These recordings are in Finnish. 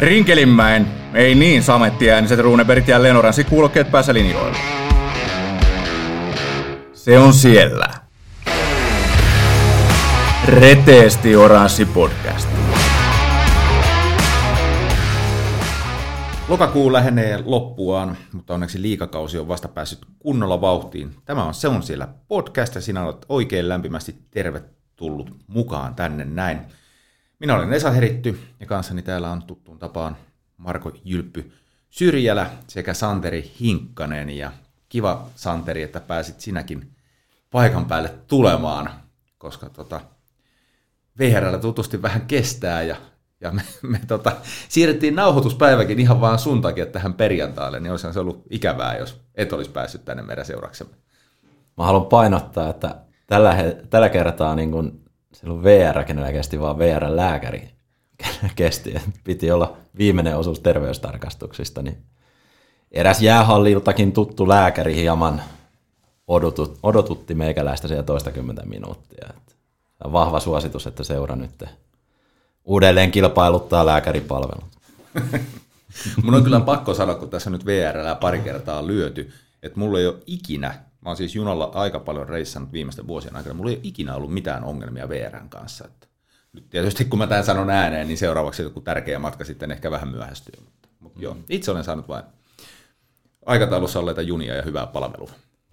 Rinkelinmäen, ei niin samettiääniset Runebergit ja Lenoransi kuulokkeet päässä linjoilla. Se on siellä. Reteesti Oranssi podcast. Lokakuu lähenee loppuaan, mutta onneksi liikakausi on vasta päässyt kunnolla vauhtiin. Tämä on Se on siellä podcast ja sinä olet oikein lämpimästi tervetullut mukaan tänne näin. Minä olen Esa Heritty ja kanssani täällä on tuttuun tapaan Marko Jylppy Syrjälä sekä Santeri Hinkkanen. Ja kiva Santeri, että pääsit sinäkin paikan päälle tulemaan, koska tota, VRllä tutusti vähän kestää ja, ja me, me tota, siirrettiin nauhoituspäiväkin ihan vaan sun takia tähän perjantaalle, niin olisihan se ollut ikävää, jos et olisi päässyt tänne meidän seuraksemme. Mä haluan painottaa, että tällä, tällä kertaa niin kun silloin VR, kenellä kesti vaan VR-lääkäri kesti. Piti olla viimeinen osuus terveystarkastuksista, niin eräs jäähalliltakin tuttu lääkäri hieman odotut, odotutti meikäläistä siellä toistakymmentä minuuttia. Että on vahva suositus, että seura nyt uudelleen kilpailuttaa lääkäripalvelut. Mun on kyllä pakko sanoa, kun tässä nyt VRllä pari kertaa lyöty, että mulla ei ole ikinä, mä oon siis junalla aika paljon reissannut viimeisten vuosien aikana, mulla ei ole ikinä ollut mitään ongelmia VRn kanssa. Että nyt tietysti kun mä tämän sanon ääneen, niin seuraavaksi joku tärkeä matka sitten ehkä vähän myöhästyy. Mutta, mutta mm. joo, itse olen saanut vain aikataulussa olleita junia ja hyvää palvelua.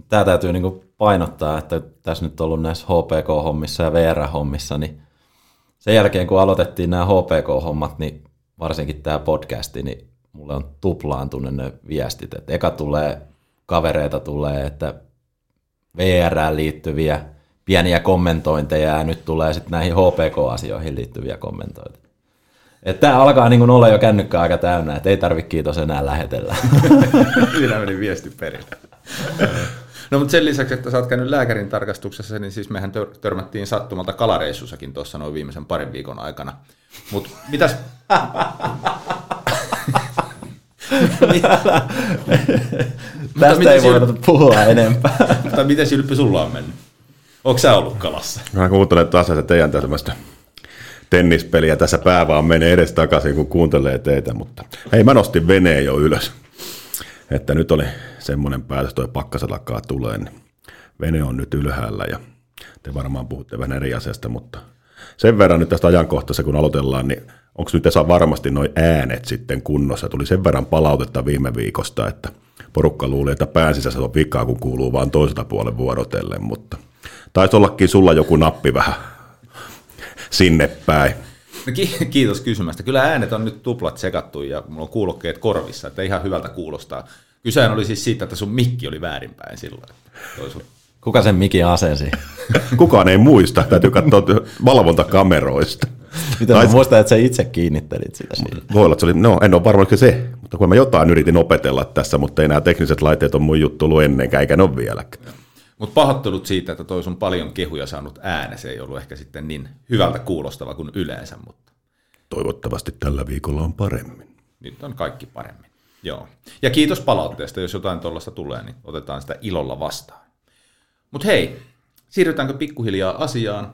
Tämä täytyy niin painottaa, että tässä nyt on ollut näissä HPK-hommissa ja VR-hommissa, niin sen jälkeen kun aloitettiin nämä HPK-hommat, niin varsinkin tämä podcasti, niin mulle on tuplaantunut ne viestit. Että eka tulee, kavereita tulee, että VR liittyviä pieniä kommentointeja ja nyt tulee sitten näihin HPK-asioihin liittyviä kommentointeja. Että tämä alkaa niin olla jo kännykkä aika täynnä, että ei tarvitse kiitos enää lähetellä. Siinä meni viesti perille. No mutta sen lisäksi, että sä oot käynyt lääkärin tarkastuksessa, niin siis mehän tör- törmättiin sattumalta kalareissussakin tuossa noin viimeisen parin viikon aikana. Mutta mitäs... Tästä ei voida puhua enempää. Mutta miten Sylppi sulla on mennyt? Onko sä ollut kalassa? Mä kuuntelen taas että teidän tämmöistä tennispeliä. Tässä pää vaan menee edes takaisin, kun kuuntelee teitä. Mutta hei, mä nostin veneen jo ylös. Että nyt oli semmoinen päätös, toi pakkaselakkaa tulee, niin vene on nyt ylhäällä ja te varmaan puhutte vähän eri asiasta, mutta sen verran nyt tästä ajankohtaisesta, kun aloitellaan, niin onko nyt tässä varmasti noin äänet sitten kunnossa? Tuli sen verran palautetta viime viikosta, että porukka luulee, että pään sisässä on vikaa, kun kuuluu vaan toiselta puolen vuorotellen, mutta taisi ollakin sulla joku nappi vähän sinne päin. No, kiitos kysymästä. Kyllä äänet on nyt tuplat sekattu ja mulla on kuulokkeet korvissa, että ihan hyvältä kuulostaa. Kysehän oli siis siitä, että sun mikki oli väärinpäin silloin. Kuka sen mikin asensi? Kukaan ei muista, täytyy katsoa valvontakameroista. Miten mä muistan, että sä itse kiinnittelit sitä siinä? Voi olla, että se oli, no en ole varma, että se, mutta kun mä jotain yritin opetella tässä, mutta ei nämä tekniset laitteet on mun juttu ollut ennenkään, eikä ne ole vieläkään. Mutta pahoittelut siitä, että toi sun paljon kehuja saanut ääne, se ei ollut ehkä sitten niin hyvältä kuulostava kuin yleensä, mutta... Toivottavasti tällä viikolla on paremmin. Nyt on kaikki paremmin. Joo. Ja kiitos palautteesta, jos jotain tuollaista tulee, niin otetaan sitä ilolla vastaan. Mutta hei, siirrytäänkö pikkuhiljaa asiaan?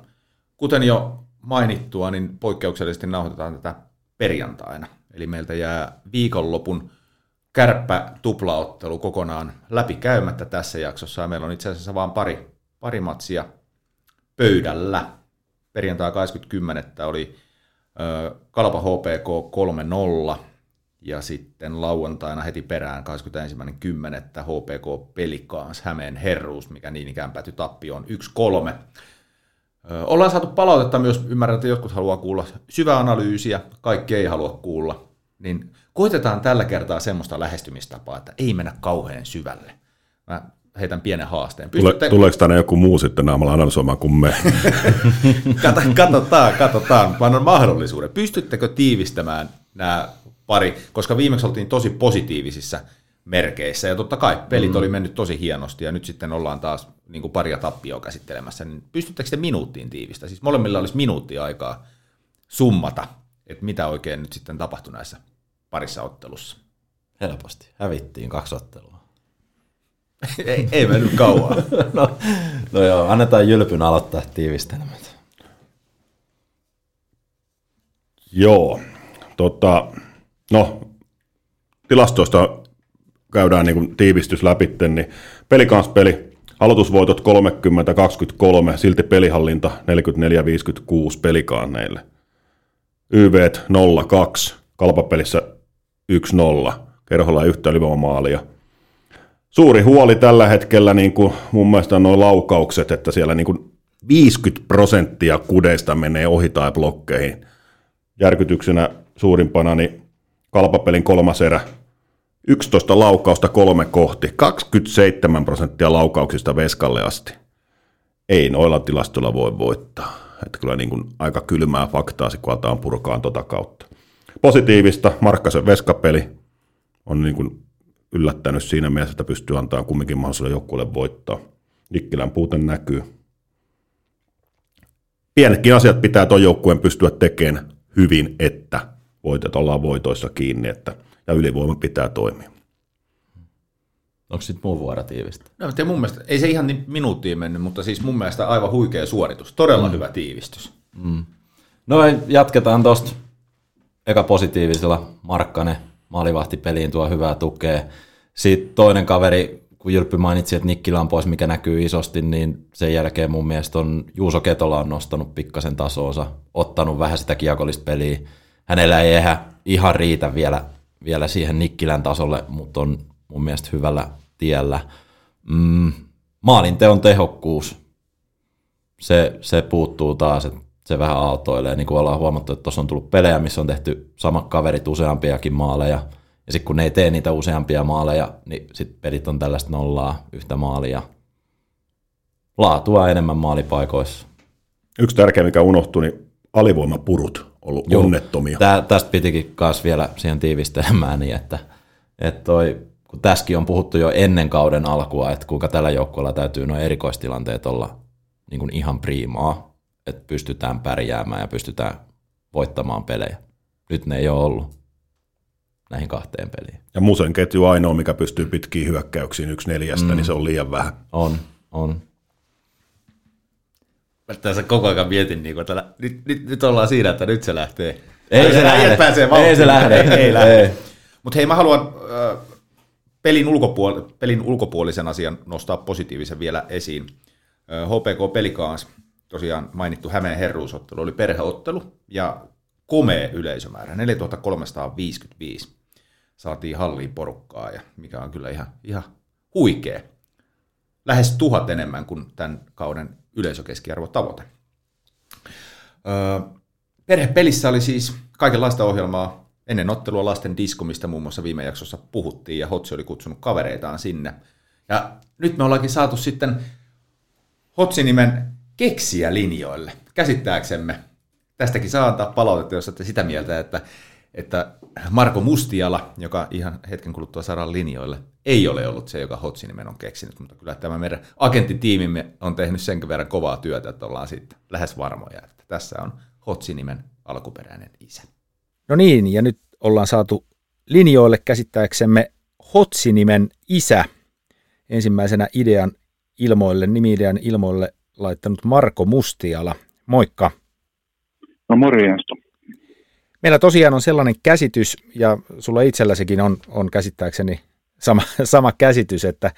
Kuten jo mainittua, niin poikkeuksellisesti nauhoitetaan tätä perjantaina. Eli meiltä jää viikonlopun kärppä tuplaottelu kokonaan läpi käymättä tässä jaksossa. Ja meillä on itse asiassa vain pari, pari matsia pöydällä. Perjantai 20.10. oli Kalpa HPK 3-0 ja sitten lauantaina heti perään 21.10. HPK Pelikaans Hämeen herruus, mikä niin ikään päätyi tappioon 1-3. Ollaan saatu palautetta myös, ymmärrän, että jotkut haluaa kuulla syväanalyysiä, kaikki ei halua kuulla, niin koitetaan tällä kertaa semmoista lähestymistapaa, että ei mennä kauhean syvälle. Mä heitän pienen haasteen. Pystytte... Tuleeko tänne joku muu sitten naamalla analysoimaan kuin me? katsotaan, katsotaan. Mä annan mahdollisuuden. Pystyttekö tiivistämään nämä pari, koska viimeksi oltiin tosi positiivisissa merkeissä, ja totta kai pelit mm. oli mennyt tosi hienosti, ja nyt sitten ollaan taas niin kuin paria tappioa käsittelemässä, niin pystyttekö te minuuttiin tiivistä? Siis molemmilla olisi minuutti aikaa summata, että mitä oikein nyt sitten tapahtui näissä parissa ottelussa. Helposti. Hävittiin kaksi ottelua. ei, ei mennyt kauan. no, no joo, annetaan Jylpyn aloittaa tiivistelmät. Joo, tota, No, tilastoista käydään niin tiivistys läpi, niin pelikanspeli, aloitusvoitot 30-23, silti pelihallinta 44-56 pelikaaneille. YV 0-2, kalpapelissä 1-0, kerholla yhtä ylivoimamaalia. Suuri huoli tällä hetkellä niin kuin mun mielestä on nuo laukaukset, että siellä niin kuin 50 prosenttia kudeista menee ohi tai blokkeihin. Järkytyksenä suurimpana niin kalpapelin kolmas erä, 11 laukausta kolme kohti, 27 prosenttia laukauksista veskalle asti. Ei noilla tilastoilla voi voittaa. Että kyllä niin kuin aika kylmää faktaa kun aletaan purkaan tota kautta. Positiivista, Markkasen veskapeli on niin kuin yllättänyt siinä mielessä, että pystyy antamaan kumminkin mahdollisuuden joukkueelle voittaa. Nikkilän puute näkyy. Pienetkin asiat pitää tuon joukkueen pystyä tekemään hyvin, että voitet ollaan voitoissa kiinni, että, ja ylivoima pitää toimia. Onko sitten muu vuoro tiivistä? No, te mun mielestä, ei se ihan niin minuuttiin mennyt, mutta siis mun mielestä aivan huikea suoritus. Todella mm. hyvä tiivistys. Mm. No jatketaan tuosta eka positiivisella. Markkanen maalivahtipeliin tuo hyvää tukea. Sitten toinen kaveri, kun Jyrppy mainitsi, että Nikkilä on pois, mikä näkyy isosti, niin sen jälkeen mun mielestä on Juuso Ketola on nostanut pikkasen tasoonsa, ottanut vähän sitä kiekollista peliä. Hänellä ei ehkä ihan riitä vielä, vielä siihen Nikkilän tasolle, mutta on mun mielestä hyvällä tiellä. Mm, maalinteon tehokkuus, se, se puuttuu taas, että se vähän autoilee. Niin kuin ollaan huomattu, että tuossa on tullut pelejä, missä on tehty samat kaverit useampiakin maaleja. Ja sitten kun ne ei tee niitä useampia maaleja, niin sitten pelit on tällaista nollaa yhtä maalia. Laatua enemmän maalipaikoissa. Yksi tärkeä, mikä unohtui, niin alivoimapurut ollut Joo, onnettomia. Tää, tästä pitikin myös vielä siihen tiivistelemään, niin että, että toi kun tässäkin on puhuttu jo ennen kauden alkua, että kuinka tällä joukkueella täytyy nuo erikoistilanteet olla niin kuin ihan priimaa, että pystytään pärjäämään ja pystytään voittamaan pelejä. Nyt ne ei ole ollut näihin kahteen peliin. Ja Musen ketju ainoa, mikä pystyy pitkiin hyökkäyksiin yksi neljästä, mm. niin se on liian vähän. On, on. Mä tässä koko ajan mietin, niin kuin, että nyt, nyt, nyt, ollaan siinä, että nyt se lähtee. Ei, se, se lähde. Pääsee ei se lähde. Ei, ei lähde. Mutta hei, mä haluan äh, pelin, ulkopuol- pelin ulkopuolisen asian nostaa positiivisen vielä esiin. HPK Pelikaans, tosiaan mainittu Hämeen herruusottelu, oli perheottelu ja komea yleisömäärä, 4355 saatiin halliin porukkaa, ja mikä on kyllä ihan, ihan huikea. Lähes tuhat enemmän kuin tämän kauden yleisökeskiarvo tavoite. perhepelissä oli siis kaikenlaista ohjelmaa, ennen ottelua lasten disko, mistä muun muassa viime jaksossa puhuttiin, ja Hotsi oli kutsunut kavereitaan sinne. Ja nyt me ollaankin saatu sitten Hotsi-nimen keksiä linjoille, käsittääksemme. Tästäkin saa antaa palautetta, jos olette sitä mieltä, että, että Marko Mustiala, joka ihan hetken kuluttua saadaan linjoille, ei ole ollut se, joka Hotsi-nimen on keksinyt, mutta kyllä tämä meidän agenttitiimimme on tehnyt sen verran kovaa työtä, että ollaan sitten lähes varmoja, että tässä on Hotsi-nimen alkuperäinen isä. No niin, ja nyt ollaan saatu linjoille käsittääksemme Hotsi-nimen isä. Ensimmäisenä idean ilmoille, nimidean ilmoille laittanut Marko Mustiala. Moikka. No morjesta. Meillä tosiaan on sellainen käsitys, ja sulla itselläsikin on, on käsittääkseni sama, sama käsitys, että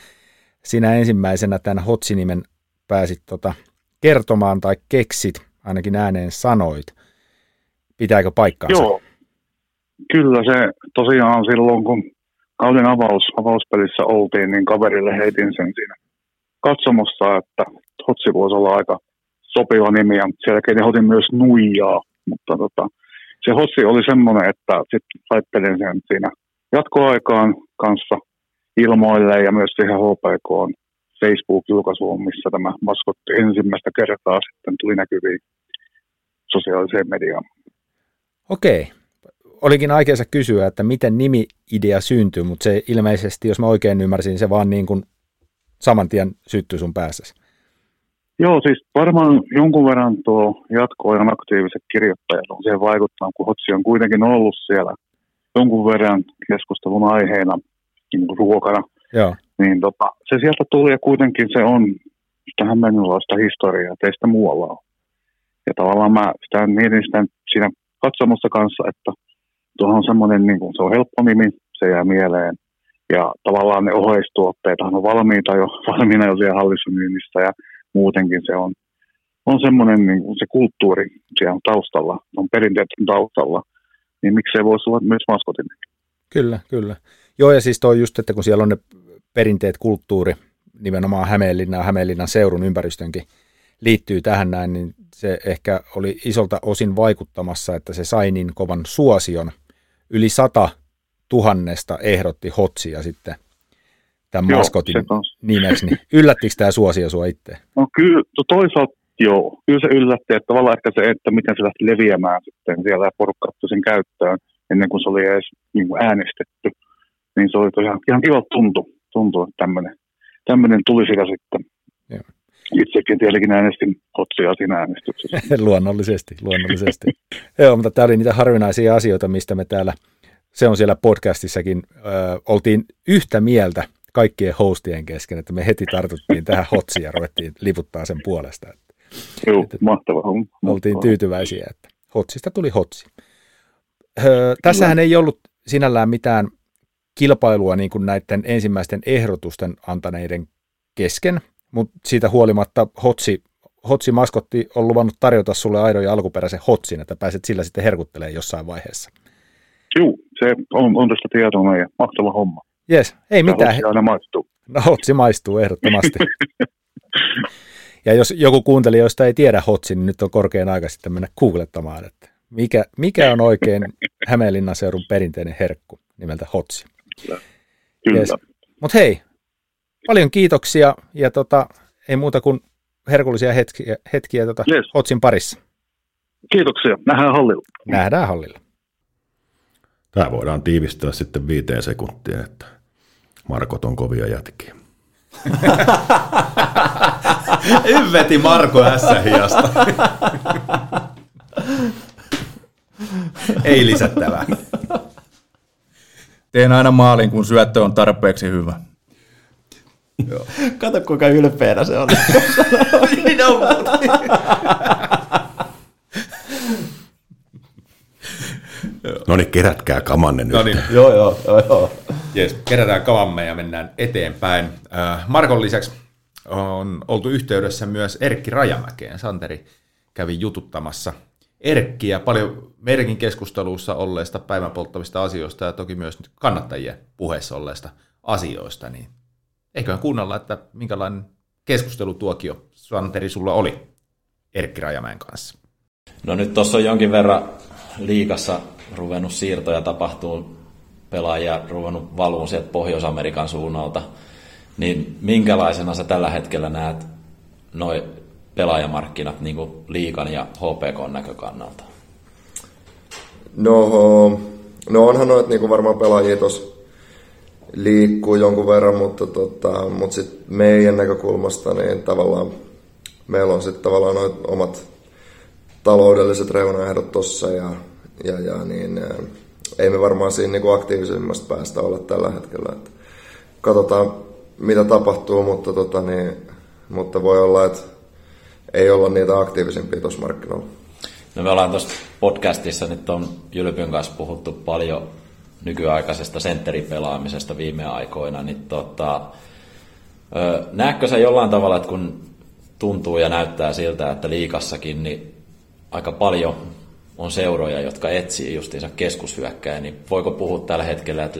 sinä ensimmäisenä tämän Hotsi-nimen pääsit tota kertomaan tai keksit, ainakin ääneen sanoit. Pitääkö paikkaansa? Joo, Kyllä se tosiaan silloin, kun kauden avaus, avauspelissä oltiin, niin kaverille heitin sen siinä katsomossa, että Hotsi voisi olla aika sopiva nimi, ja sen jälkeen myös Nuijaa, mutta tota, se Hotsi oli semmoinen, että sitten laittelin sen siinä jatkoaikaan kanssa ilmoille ja myös siihen HPK Facebook-julkaisuun, missä tämä maskotti ensimmäistä kertaa sitten tuli näkyviin sosiaaliseen mediaan. Okei olikin aikeessa kysyä, että miten nimi-idea syntyy, mutta se ilmeisesti, jos mä oikein ymmärsin, se vaan niin kuin saman tien syttyi sun päässä. Joo, siis varmaan jonkun verran tuo jatkoajan aktiiviset kirjoittajat on siihen vaikuttanut, kun Hotsi on kuitenkin ollut siellä jonkun verran keskustelun aiheena niin ruokana. Joo. Niin tota, se sieltä tuli ja kuitenkin se on sitä hämmenlaista historiaa, teistä muualla on. Ja tavallaan mä sitä mietin sitä siinä katsomussa kanssa, että tuohon on semmoinen, niin kuin, se on helppo nimi, se jää mieleen. Ja tavallaan ne oheistuotteet on valmiita jo, valmiina jo siellä hallissa myynnissä ja muutenkin se on, on semmoinen niin kuin se kulttuuri siellä taustalla, on perinteet taustalla, niin miksei voisi olla myös maskotin. Kyllä, kyllä. Joo, ja siis toi just, että kun siellä on ne perinteet, kulttuuri, nimenomaan Hämeenlinnan Hämeenlinnan seurun ympäristönkin liittyy tähän näin, niin se ehkä oli isolta osin vaikuttamassa, että se sai niin kovan suosion. Yli sata tuhannesta ehdotti Hotsia sitten tämän Joo, maskotin nimeksi. Niin yllättikö tämä suosio sua itse? No kyllä, to- toisaalta joo. Kyllä se yllätti, että tavallaan ehkä se, että miten se lähti leviämään sitten siellä ja porukka sen käyttöön ennen kuin se oli edes niin kuin äänestetty. Niin se oli ihan, ihan kiva tuntu, tuntu että tämmöinen, tämmöinen tuli sitä sitten. Joo. Itsekin tietenkin äänestin Hotsia siinä äänestyksessä. luonnollisesti, luonnollisesti. Joo, mutta tämä oli niitä harvinaisia asioita, mistä me täällä, se on siellä podcastissakin, ö, oltiin yhtä mieltä kaikkien hostien kesken, että me heti tartuttiin tähän hotsiin ja ruvettiin liputtaa sen puolesta. Joo, mahtava homma. Oltiin tyytyväisiä, että hotsista tuli hotsi. Öö, tässähän ei ollut sinällään mitään kilpailua niin kuin näiden ensimmäisten ehdotusten antaneiden kesken, mutta siitä huolimatta hotsi, hotsi maskotti on luvannut tarjota sulle aidon ja alkuperäisen hotsin, että pääset sillä sitten herkuttelemaan jossain vaiheessa. Joo, se on, on tästä tietoa ja mahtava homma. Jes, ei Ja mitään. Hotsi aina maistuu. No hotsi maistuu ehdottomasti. ja jos joku kuuntelijoista ei tiedä hotsi, niin nyt on korkein aika sitten mennä googlettamaan, että mikä, mikä on oikein Hämeenlinnan seudun perinteinen herkku nimeltä hotsi. Kyllä. Yes. Mutta hei, paljon kiitoksia ja tota, ei muuta kuin herkullisia hetkiä, hetkiä tota, Yes. hotsin parissa. Kiitoksia. Nähdään hallilla. Nähdään hallilla. Tämä voidaan tiivistää sitten viiteen sekuntiin, että Markot on kovia jätkiä. Yveti Marko S-hiasta. Ei lisättävää. Teen aina maalin, kun syöttö on tarpeeksi hyvä. Kato kuinka ylpeänä se on. No niin, kerätkää kamanne nyt. No niin, joo, joo, joo, joo. Yes, kerätään kavamme ja mennään eteenpäin. Äh, Markon lisäksi on oltu yhteydessä myös Erkki Rajamäkeen. Santeri kävi jututtamassa Erkkiä paljon meidänkin keskustelussa olleista päivän polttavista asioista ja toki myös nyt kannattajien puheessa olleista asioista. Niin eiköhän kuunnella, että minkälainen keskustelutuokio Santeri sulla oli Erkki Rajamäen kanssa. No nyt tuossa on jonkin verran liikassa ruvennut siirtoja tapahtuu, pelaajia ruvennut valuun sieltä Pohjois-Amerikan suunnalta. Niin minkälaisena sä tällä hetkellä näet noin pelaajamarkkinat niin kuin liikan ja HPK näkökannalta? No, no onhan noita niinku varmaan pelaajia tuossa liikkuu jonkun verran, mutta, tota, mutta sit meidän näkökulmasta niin tavallaan meillä on sitten tavallaan noit omat taloudelliset reunaehdot tuossa ja, ja, ja niin, ää, ei me varmaan siinä niinku aktiivisimmasta päästä olla tällä hetkellä. Et katsotaan mitä tapahtuu, mutta, tota, niin, mutta voi olla, että ei olla niitä aktiivisimpia tuossa markkinoilla. No me ollaan tuossa podcastissa nyt on Jylpyn kanssa puhuttu paljon nykyaikaisesta sentteripelaamisesta viime aikoina, niin tota, näetkö sä jollain tavalla, että kun tuntuu ja näyttää siltä, että liikassakin niin aika paljon on seuroja, jotka etsii justiinsa keskushyökkäjä, niin voiko puhua tällä hetkellä, että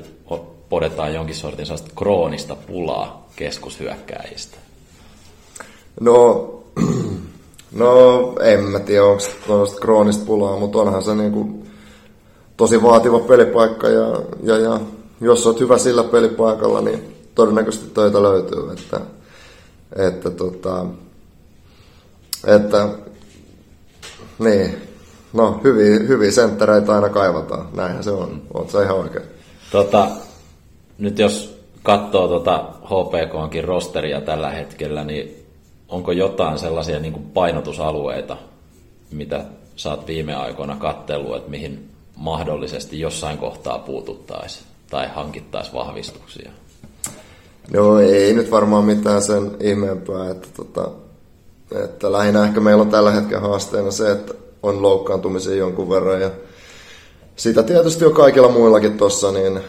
podetaan jonkin sortin sellaista kroonista pulaa keskushyökkäjistä? No, no en mä tiedä, onko tuollaista kroonista pulaa, mutta onhan se niinku tosi vaativa pelipaikka ja, ja, ja jos olet hyvä sillä pelipaikalla, niin todennäköisesti töitä löytyy. Että, että, tota, että niin, no hyviä, hyviä senttereitä aina kaivataan, näinhän se on, oot sä ihan oikein. Tota, nyt jos katsoo tota HPKnkin rosteria tällä hetkellä, niin onko jotain sellaisia niin kuin painotusalueita, mitä sä oot viime aikoina kattellut, että mihin mahdollisesti jossain kohtaa puututtaisiin tai hankittaisiin vahvistuksia? No ei nyt varmaan mitään sen ihmeempää, että, tota, että lähinnä ehkä meillä on tällä hetkellä haasteena se, että on loukkaantumisia jonkun verran ja, sitä tietysti on kaikilla muillakin tuossa, niin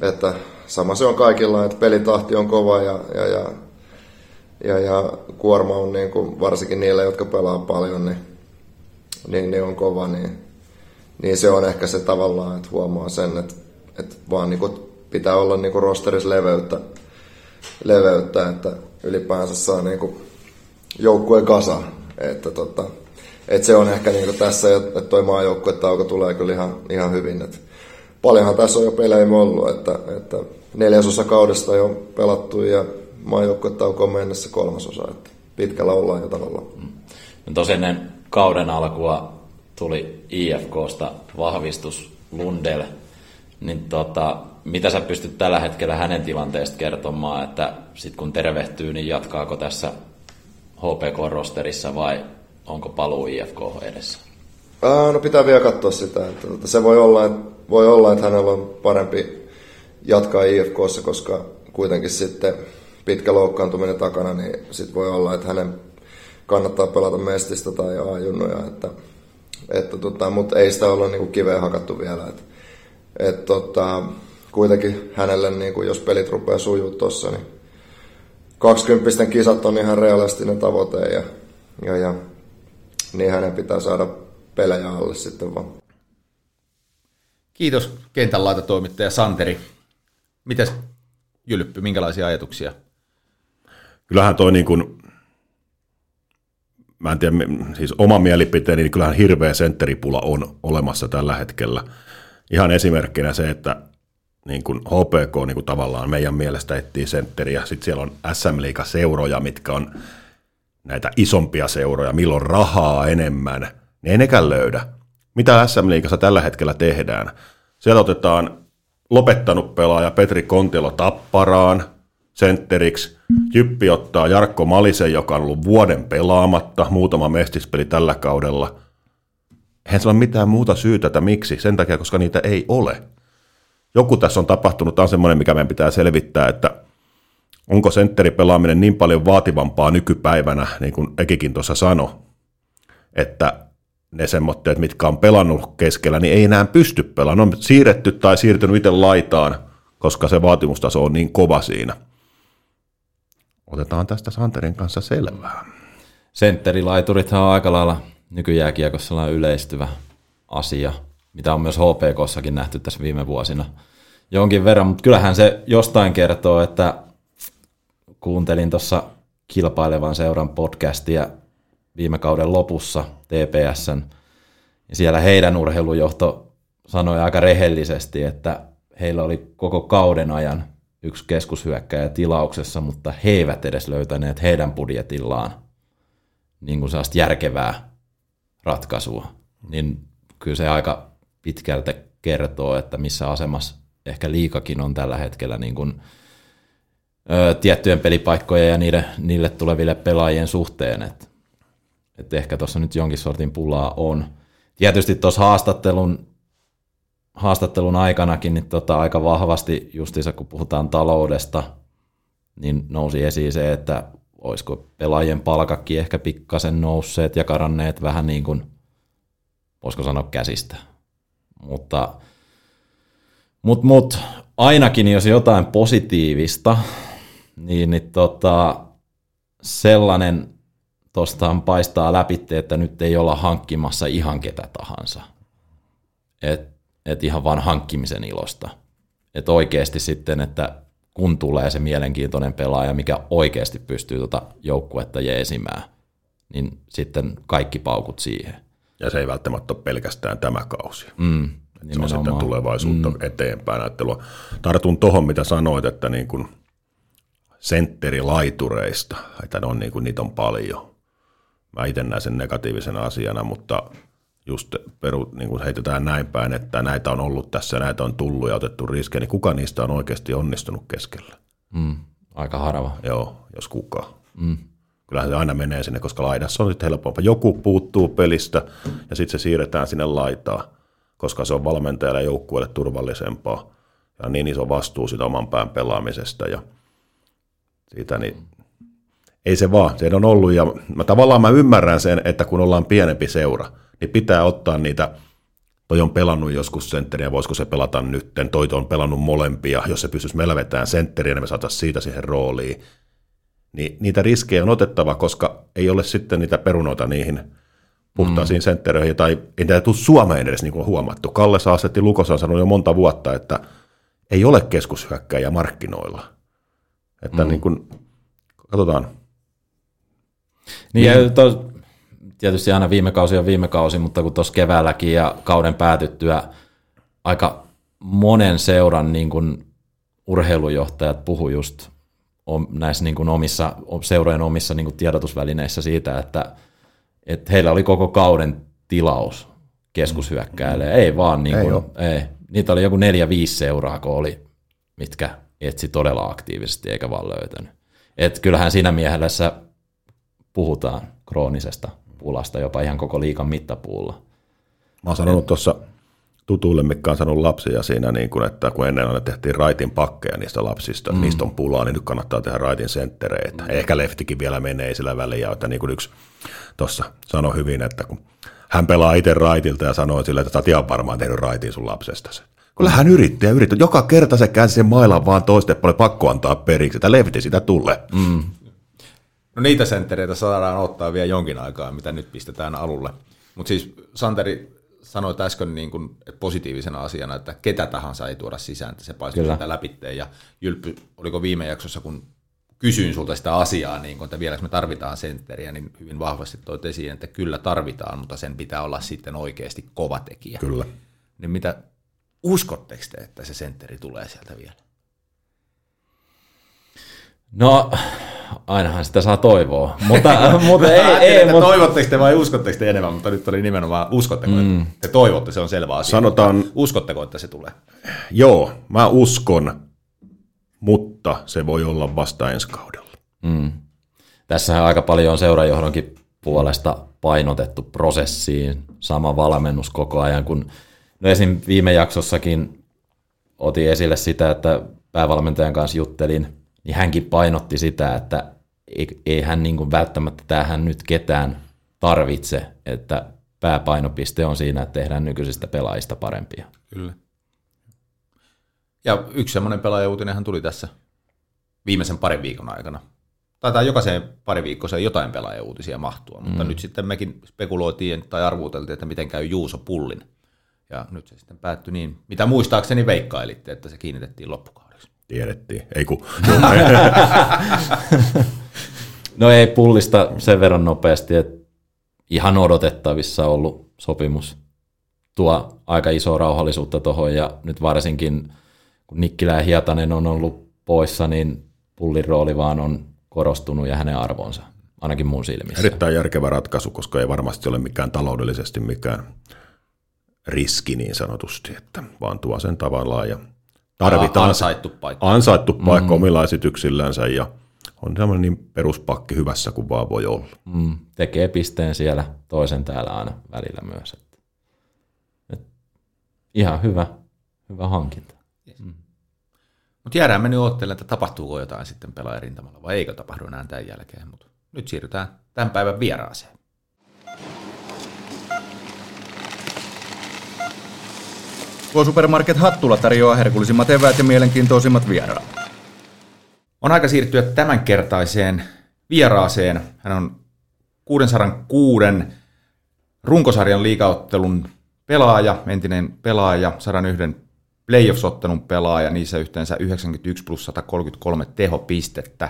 että sama se on kaikilla, että pelitahti on kova ja, ja, ja, ja, ja kuorma on niin kuin, varsinkin niille, jotka pelaa paljon, niin, niin, niin on kova, niin, niin se on ehkä se tavallaan, että huomaa sen, että, että vaan niin kuin pitää olla niin kuin rosterissa leveyttä, leveyttä, että ylipäänsä saa niin kuin joukkueen kasa. Että tota, et se on ehkä niin kuin tässä, että toi maajoukkuetauko tulee kyllä ihan, ihan hyvin. Et paljonhan tässä on jo pelejä ollut, että, että neljäsosa kaudesta jo pelattu ja maajoukkuetauko on mennessä kolmasosa. Että pitkällä ollaan jo tavallaan. Mm. Tosi ennen kauden alkua tuli IFKsta vahvistus Lundell, niin tota, mitä sä pystyt tällä hetkellä hänen tilanteesta kertomaan, että sitten kun tervehtyy, niin jatkaako tässä HPK-rosterissa vai onko paluu IFK edessä? Ää, no pitää vielä katsoa sitä. Että, että se voi olla, että, voi olla, että hänellä on parempi jatkaa IFKssa, koska kuitenkin sitten pitkä loukkaantuminen takana, niin sitten voi olla, että hänen kannattaa pelata mestistä tai ajunnoja, että, että tota, mutta ei sitä olla niinku kiveen hakattu vielä. Että, et, tota, kuitenkin hänelle, niinku, jos pelit rupeaa sujuu tuossa, niin 20 kisat on ihan realistinen tavoite ja, ja, ja niin hänen pitää saada pelejä alle sitten vaan. Kiitos kentän laitatoimittaja Santeri. Mites Jylppy, minkälaisia ajatuksia? Kyllähän toi niin kuin, mä en tiedä, siis oma mielipiteeni, niin kyllähän hirveä sentteripula on olemassa tällä hetkellä. Ihan esimerkkinä se, että niin kuin HPK niin kuin tavallaan meidän mielestä etsii sentteriä. Sitten siellä on SM Liiga-seuroja, mitkä on näitä isompia seuroja, milloin rahaa enemmän. Ne ei nekään löydä. Mitä SM Liigassa tällä hetkellä tehdään? Siellä otetaan lopettanut pelaaja Petri Kontelo Tapparaan sentteriksi. Jyppi ottaa Jarkko Malisen, joka on ollut vuoden pelaamatta, muutama mestispeli tällä kaudella. Eihän se ole mitään muuta syytä, että miksi. Sen takia, koska niitä ei ole joku tässä on tapahtunut, tämä on semmoinen, mikä meidän pitää selvittää, että onko sentteripelaaminen niin paljon vaativampaa nykypäivänä, niin kuin Ekikin tuossa sanoi, että ne semmoitteet, mitkä on pelannut keskellä, niin ei enää pysty pelaamaan. On siirretty tai siirtynyt itse laitaan, koska se vaatimustaso on niin kova siinä. Otetaan tästä Santerin kanssa selvää. Sentterilaiturithan on aika lailla nykyjääkiekossa yleistyvä asia mitä on myös HPKssakin nähty tässä viime vuosina jonkin verran, mutta kyllähän se jostain kertoo, että kuuntelin tuossa kilpailevan seuran podcastia viime kauden lopussa TPSn, ja siellä heidän urheilujohto sanoi aika rehellisesti, että heillä oli koko kauden ajan yksi keskushyökkäjä tilauksessa, mutta he eivät edes löytäneet heidän budjetillaan niin kuin järkevää ratkaisua. Niin kyllä se aika pitkältä kertoo, että missä asemassa ehkä liikakin on tällä hetkellä niin kuin, ö, tiettyjen pelipaikkojen ja niille, niille tuleville pelaajien suhteen. Et, et ehkä tuossa nyt jonkin sortin pulaa on. Tietysti tuossa haastattelun, haastattelun aikanakin niin tota, aika vahvasti, justiinsa kun puhutaan taloudesta, niin nousi esiin se, että olisiko pelaajien palkakki ehkä pikkasen nousseet ja karanneet vähän niin kuin, voisiko sanoa käsistä mutta mut, mut, ainakin jos jotain positiivista, niin, niin tota, sellainen tuosta paistaa läpi, että nyt ei olla hankkimassa ihan ketä tahansa. Et, et ihan vaan hankkimisen ilosta. Et oikeasti sitten, että kun tulee se mielenkiintoinen pelaaja, mikä oikeasti pystyy tuota joukkuetta jeesimään, niin sitten kaikki paukut siihen. Ja se ei välttämättä ole pelkästään tämä kausi. Mm, se on sitten tulevaisuutta mm. eteenpäin ajattelua. Tartun tuohon, mitä sanoit, että niin kuin sentterilaitureista, että ne on niin kuin, niitä on paljon. Mä itse näen sen negatiivisena asiana, mutta just peru, niin kuin heitetään näin päin, että näitä on ollut tässä, näitä on tullut ja otettu riskejä, niin kuka niistä on oikeasti onnistunut keskellä? Mm, aika harva. Joo, jos kuka. Mm kyllähän se aina menee sinne, koska laidassa on sitten helpompaa. Joku puuttuu pelistä ja sitten se siirretään sinne laitaan, koska se on valmentajalle ja joukkueelle turvallisempaa. Ja niin iso vastuu sitä oman pään pelaamisesta ja siitä, niin ei se vaan, se on ollut. Ja mä, tavallaan mä ymmärrän sen, että kun ollaan pienempi seura, niin pitää ottaa niitä toi on pelannut joskus sentteriä, voisiko se pelata nytten, toi on pelannut molempia, jos se pystyisi melvetään sentteriä, niin me saataisiin siitä siihen rooliin. Niin niitä riskejä on otettava, koska ei ole sitten niitä perunoita niihin puhtaisiin mm. senttereihin, tai ei tule Suomeen edes niin kuin huomattu. Kalle Saasetti Lukos on sanonut jo monta vuotta, että ei ole keskushyökkäjä markkinoilla. Että mm. niin kuin, katsotaan. Niin, niin. Ja tietysti aina viime kausi on viime kausi, mutta kun tuossa keväälläkin ja kauden päätyttyä aika monen seuran niin kuin urheilujohtajat puhu just näissä niin kuin omissa, seurojen omissa niin kuin tiedotusvälineissä siitä, että, että heillä oli koko kauden tilaus keskushyökkäille. Ei vaan, niin kuin, ei, ei. niitä oli joku neljä, viisi seuraa, kun oli, mitkä etsi todella aktiivisesti eikä vaan löytänyt. Et kyllähän siinä mielessä puhutaan kroonisesta pulasta jopa ihan koko liikan mittapuulla. Mä oon sanonut tuossa tutuille, mikä on sanonut lapsia siinä, niin kun, että kun ennen aina tehtiin raitin pakkeja niistä lapsista, mm. niistä on pulaa, niin nyt kannattaa tehdä raitin senttereitä. Mm. Ehkä leftikin vielä menee sillä väliä, että niin kuin yksi tuossa sanoi hyvin, että kun hän pelaa itse raitilta ja sanoi sille, että sä oot ihan varmaan tehnyt raitin sun lapsestasi. Kyllä hän yritti ja yritti. Joka kerta se käänsi sen mailan vaan toiste, oli pakko antaa periksi, että lefti sitä tulee. Mm. No niitä senttereitä saadaan ottaa vielä jonkin aikaa, mitä nyt pistetään alulle. Mutta siis Santeri sanoi äsken niin kuin, että positiivisena asiana, että ketä tahansa ei tuoda sisään, että se paistuu sitä läpi. Ja Jylppy, oliko viime jaksossa, kun kysyin sulta sitä asiaa, niin kun, että vieläkö me tarvitaan sentteriä, niin hyvin vahvasti toit esiin, että kyllä tarvitaan, mutta sen pitää olla sitten oikeasti kova tekijä. Kyllä. Niin mitä, uskotteko te, että se sentteri tulee sieltä vielä? No, ainahan sitä saa toivoa, mutta, mutta ei, ei mutta... Toivotteko te vai uskotteko te enemmän, mutta nyt oli nimenomaan uskotteko, mm. että te toivotte, se on selvä asia. Sanotaan... Uskotteko, että se tulee? Joo, mä uskon, mutta se voi olla vasta ensi kaudella. Mm. Tässähän aika paljon on seurajohdonkin puolesta painotettu prosessiin, sama valmennus koko ajan, kun no esim. viime jaksossakin otin esille sitä, että päävalmentajan kanssa juttelin – niin hänkin painotti sitä, että ei, ei hän niin kuin välttämättä tähän nyt ketään tarvitse, että pääpainopiste on siinä, että tehdään nykyisistä pelaajista parempia. Kyllä. Ja yksi semmoinen pelaajauutinenhan tuli tässä viimeisen parin viikon aikana. Taitaa jokaiseen pari viikkoiseen jotain pelaajauutisia mahtua, mutta mm. nyt sitten mekin spekuloitiin tai arvuuteltiin, että miten käy Juuso Pullin. Ja nyt se sitten päättyi niin, mitä muistaakseni veikkailitte, että se kiinnitettiin loppukaan. Tiedettiin. Ei kun. no ei pullista sen verran nopeasti, että ihan odotettavissa ollut sopimus. Tuo aika iso rauhallisuutta tuohon ja nyt varsinkin kun Nikkilä ja Hietanen on ollut poissa, niin pullin rooli vaan on korostunut ja hänen arvonsa, ainakin mun silmissä. Erittäin järkevä ratkaisu, koska ei varmasti ole mikään taloudellisesti mikään riski niin sanotusti, että vaan tuo sen tavallaan ja tarvitaan ansaittu paikka, ansaittu paikka mm. omilla esityksillänsä ja on semmoinen niin peruspakki hyvässä kuin vaan voi olla. Mm. Tekee pisteen siellä, toisen täällä aina välillä myös. Että, et, ihan hyvä, hyvä hankinta. Yes. Mm. Mutta jäädään me nyt että tapahtuuko jotain sitten pelaajarintamalla vai eikö tapahdu enää tämän jälkeen. Mutta nyt siirrytään tämän päivän vieraaseen. Tuo Supermarket Hattula tarjoaa herkullisimmat eväät ja mielenkiintoisimmat vieraat. On aika siirtyä tämänkertaiseen vieraaseen. Hän on 606 runkosarjan liikauttelun pelaaja, entinen pelaaja, 101 playoffs-ottelun pelaaja, niissä yhteensä 91 plus 133 tehopistettä.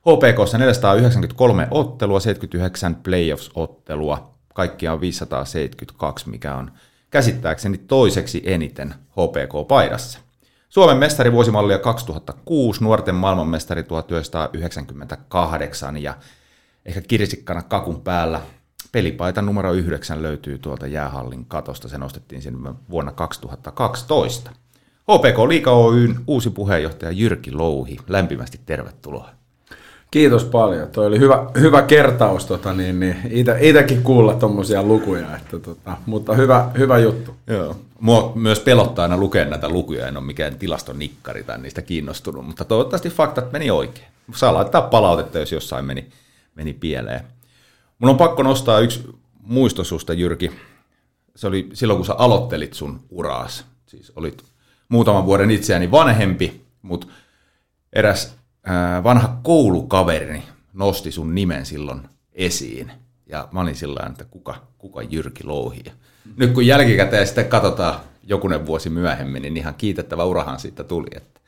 HPKssa 493 ottelua, 79 playoffs-ottelua, kaikkiaan 572, mikä on käsittääkseni toiseksi eniten HPK-paidassa. Suomen mestari vuosimallia 2006, nuorten maailmanmestari 1998 ja ehkä kirsikkana kakun päällä pelipaita numero 9 löytyy tuolta jäähallin katosta. Se nostettiin sinne vuonna 2012. HPK Liika Oyn uusi puheenjohtaja Jyrki Louhi, lämpimästi tervetuloa. Kiitos paljon. Toi oli hyvä, hyvä kertaus, tota, niin, niin itsekin kuulla tuommoisia lukuja, että, tota, mutta hyvä, hyvä juttu. Joo. Mua myös pelottaa aina lukea näitä lukuja, en ole mikään tilastonikkari tai niistä kiinnostunut, mutta toivottavasti faktat meni oikein. Saa laittaa palautetta, jos jossain meni, meni pieleen. Mun on pakko nostaa yksi muisto susta, Jyrki. se oli silloin, kun sä aloittelit sun uraas. Siis olit muutaman vuoden itseäni vanhempi, mutta eräs vanha koulukaverini nosti sun nimen silloin esiin. Ja mä olin sillä että kuka, kuka Jyrki Louhi. Nyt kun jälkikäteen sitten katsotaan jokunen vuosi myöhemmin, niin ihan kiitettävä urahan siitä tuli. Että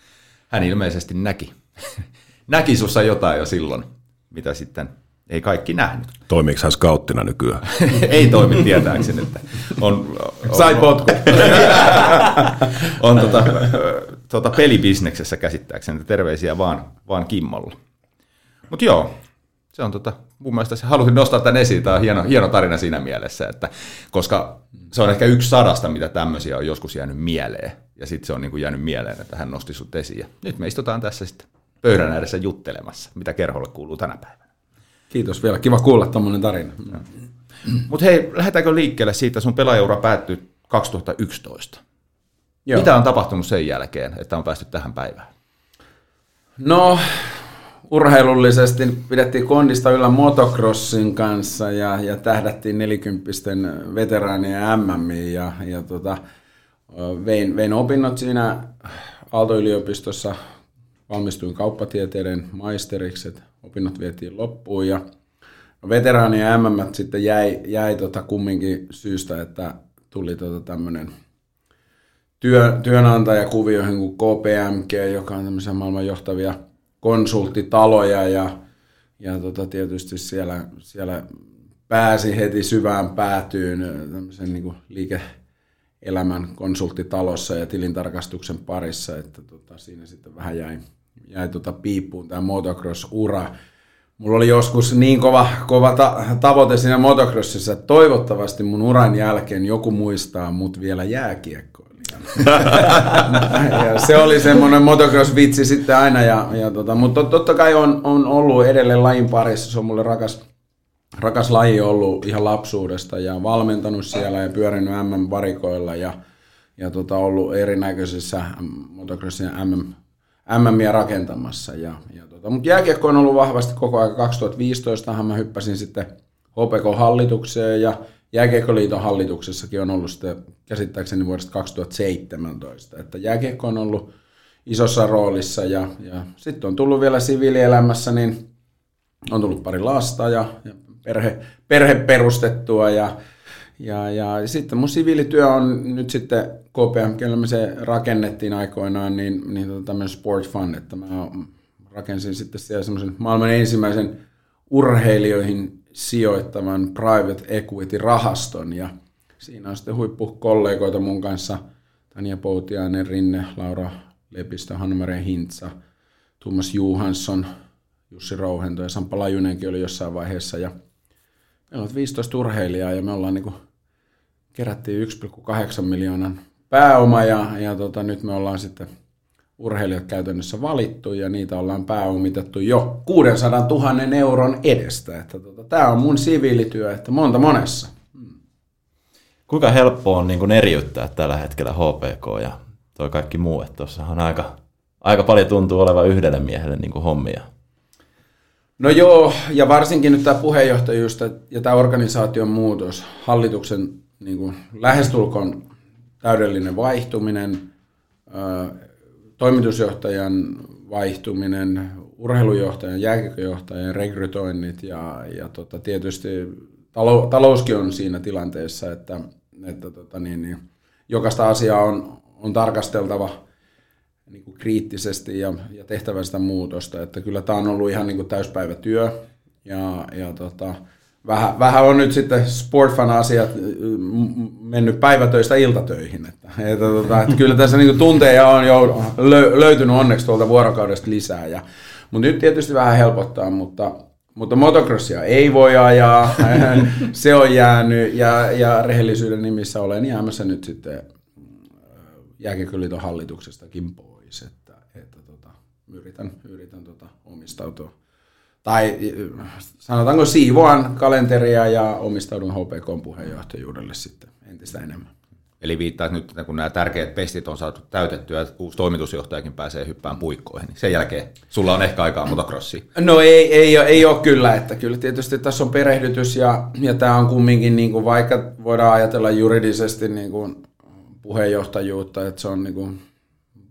hän ilmeisesti näki, näki sussa jotain jo silloin, mitä sitten ei kaikki nähnyt. Toimiiko hän skauttina nykyään? ei toimi tietääkseni, että on, on, Sai potku. on tota, tota pelibisneksessä käsittääkseni, terveisiä vaan, vaan Kimmolla. Mutta joo, se on tota, mun mielestä se, halusin nostaa tämän esiin, tämä on hieno, hieno tarina siinä mielessä, että koska se on ehkä yksi sadasta, mitä tämmöisiä on joskus jäänyt mieleen, ja sitten se on niin kuin jäänyt mieleen, että hän nosti sut esiin, ja nyt me istutaan tässä sitten pöydän ääressä juttelemassa, mitä kerholle kuuluu tänä päivänä. Kiitos vielä, kiva kuulla tuommoinen tarina. Mutta hei, lähdetäänkö liikkeelle siitä, sun pelaajaura päättyi 2011. Joo. Mitä on tapahtunut sen jälkeen, että on päästy tähän päivään? No, urheilullisesti pidettiin kondista yllä motocrossin kanssa ja, ja tähdättiin nelikymppisten veteraanien MM ja, ja tota, vein, vein, opinnot siinä Aalto-yliopistossa, valmistuin kauppatieteiden maisteriksi, että opinnot vietiin loppuun ja veteraanien MM sitten jäi, jäi tota kumminkin syystä, että tuli tota tämmöinen työ, työnantajakuvioihin kuin KPMG, joka on tämmöisiä maailman johtavia – konsulttitaloja ja, ja tota, tietysti siellä, siellä pääsi heti syvään päätyyn tämmöisen niin liike-elämän konsulttitalossa ja tilintarkastuksen parissa, että tota, siinä sitten vähän jäi, jäi tota piippuun tämä motocross-ura. Mulla oli joskus niin kova, kova ta- tavoite siinä motocrossissa, että toivottavasti mun uran jälkeen joku muistaa mut vielä jääkiekko ja se oli semmoinen motocross-vitsi sitten aina, ja, ja tota, mutta totta kai on, on ollut edelleen lajin parissa, se on mulle rakas, rakas laji ollut ihan lapsuudesta ja valmentanut siellä ja pyörinyt MM-varikoilla ja, ja tota, ollut erinäköisissä motocrossin MM, MMiä rakentamassa. Ja, ja tota, mutta jääkiekko on ollut vahvasti koko ajan. 2015 mä hyppäsin sitten HPK-hallitukseen ja Jääkiekkoliiton hallituksessakin on ollut sitä käsittääkseni vuodesta 2017, että jääkiekko on ollut isossa roolissa ja, ja sitten on tullut vielä siviilielämässä, niin on tullut pari lasta ja, ja perhe, perhe perustettua ja, ja, ja sitten mun siviilityö on nyt sitten KPM, me se rakennettiin aikoinaan, niin, niin tota tämmöinen sport fund, että mä rakensin sitten siellä semmoisen maailman ensimmäisen urheilijoihin sijoittavan private equity-rahaston ja siinä on sitten huippukollegoita mun kanssa, Tanja Poutiainen, Rinne, Laura Lepistö, Hanna Hintsa, Tuomas Juhansson, Jussi Rouhento ja Sampa Lajunenkin oli jossain vaiheessa. Ja meillä on 15 urheilijaa ja me ollaan niin kuin, kerättiin 1,8 miljoonan pääoma ja, ja tota, nyt me ollaan sitten urheilijat käytännössä valittu ja niitä ollaan pääomitettu jo 600 000 euron edestä. Että tota, tämä on mun siviilityö, että monta monessa. Kuinka helppoa on niin eriyttää tällä hetkellä HPK ja toi kaikki muu, että tuossahan aika, aika paljon tuntuu olevan yhdelle miehelle niin kuin hommia. No joo, ja varsinkin nyt tämä puheenjohtajuus ja tämä organisaation muutos, hallituksen niin kuin lähestulkoon täydellinen vaihtuminen, toimitusjohtajan vaihtuminen, urheilujohtajan, jääkiekkojohtajan rekrytoinnit ja, ja tota, tietysti talou, talouskin on siinä tilanteessa, että, että tota, niin, niin, jokaista asiaa on, on tarkasteltava niin kuin kriittisesti ja, ja tehtävä sitä muutosta. Että kyllä tämä on ollut ihan niin kuin täyspäivätyö ja, ja tota, vähän, vähän on nyt sitten sportfan-asiat mennyt päivätöistä iltatöihin. Että, että, tota, että kyllä tässä niin tunteja on jo löytynyt onneksi tuolta vuorokaudesta lisää. Ja, mutta nyt tietysti vähän helpottaa, mutta, mutta motocrossia ei voi ajaa, se on jäänyt ja, ja rehellisyyden nimissä olen jäämässä nyt sitten jääkiekkoliiton hallituksestakin pois, että, että tota, yritän, yritän tota, omistautua tai sanotaanko siivoan kalenteria ja omistaudun HPK puheenjohtajuudelle sitten entistä enemmän. Eli viittaa että nyt, kun nämä tärkeät pestit on saatu täytettyä, että uusi toimitusjohtajakin pääsee hyppään puikkoihin, niin sen jälkeen sulla on ehkä aikaa motocrossiin. No ei, ei, ole, ei ole kyllä, että kyllä tietysti tässä on perehdytys ja, ja tämä on kumminkin, niin kuin, vaikka voidaan ajatella juridisesti niin kuin puheenjohtajuutta, että se on niin kuin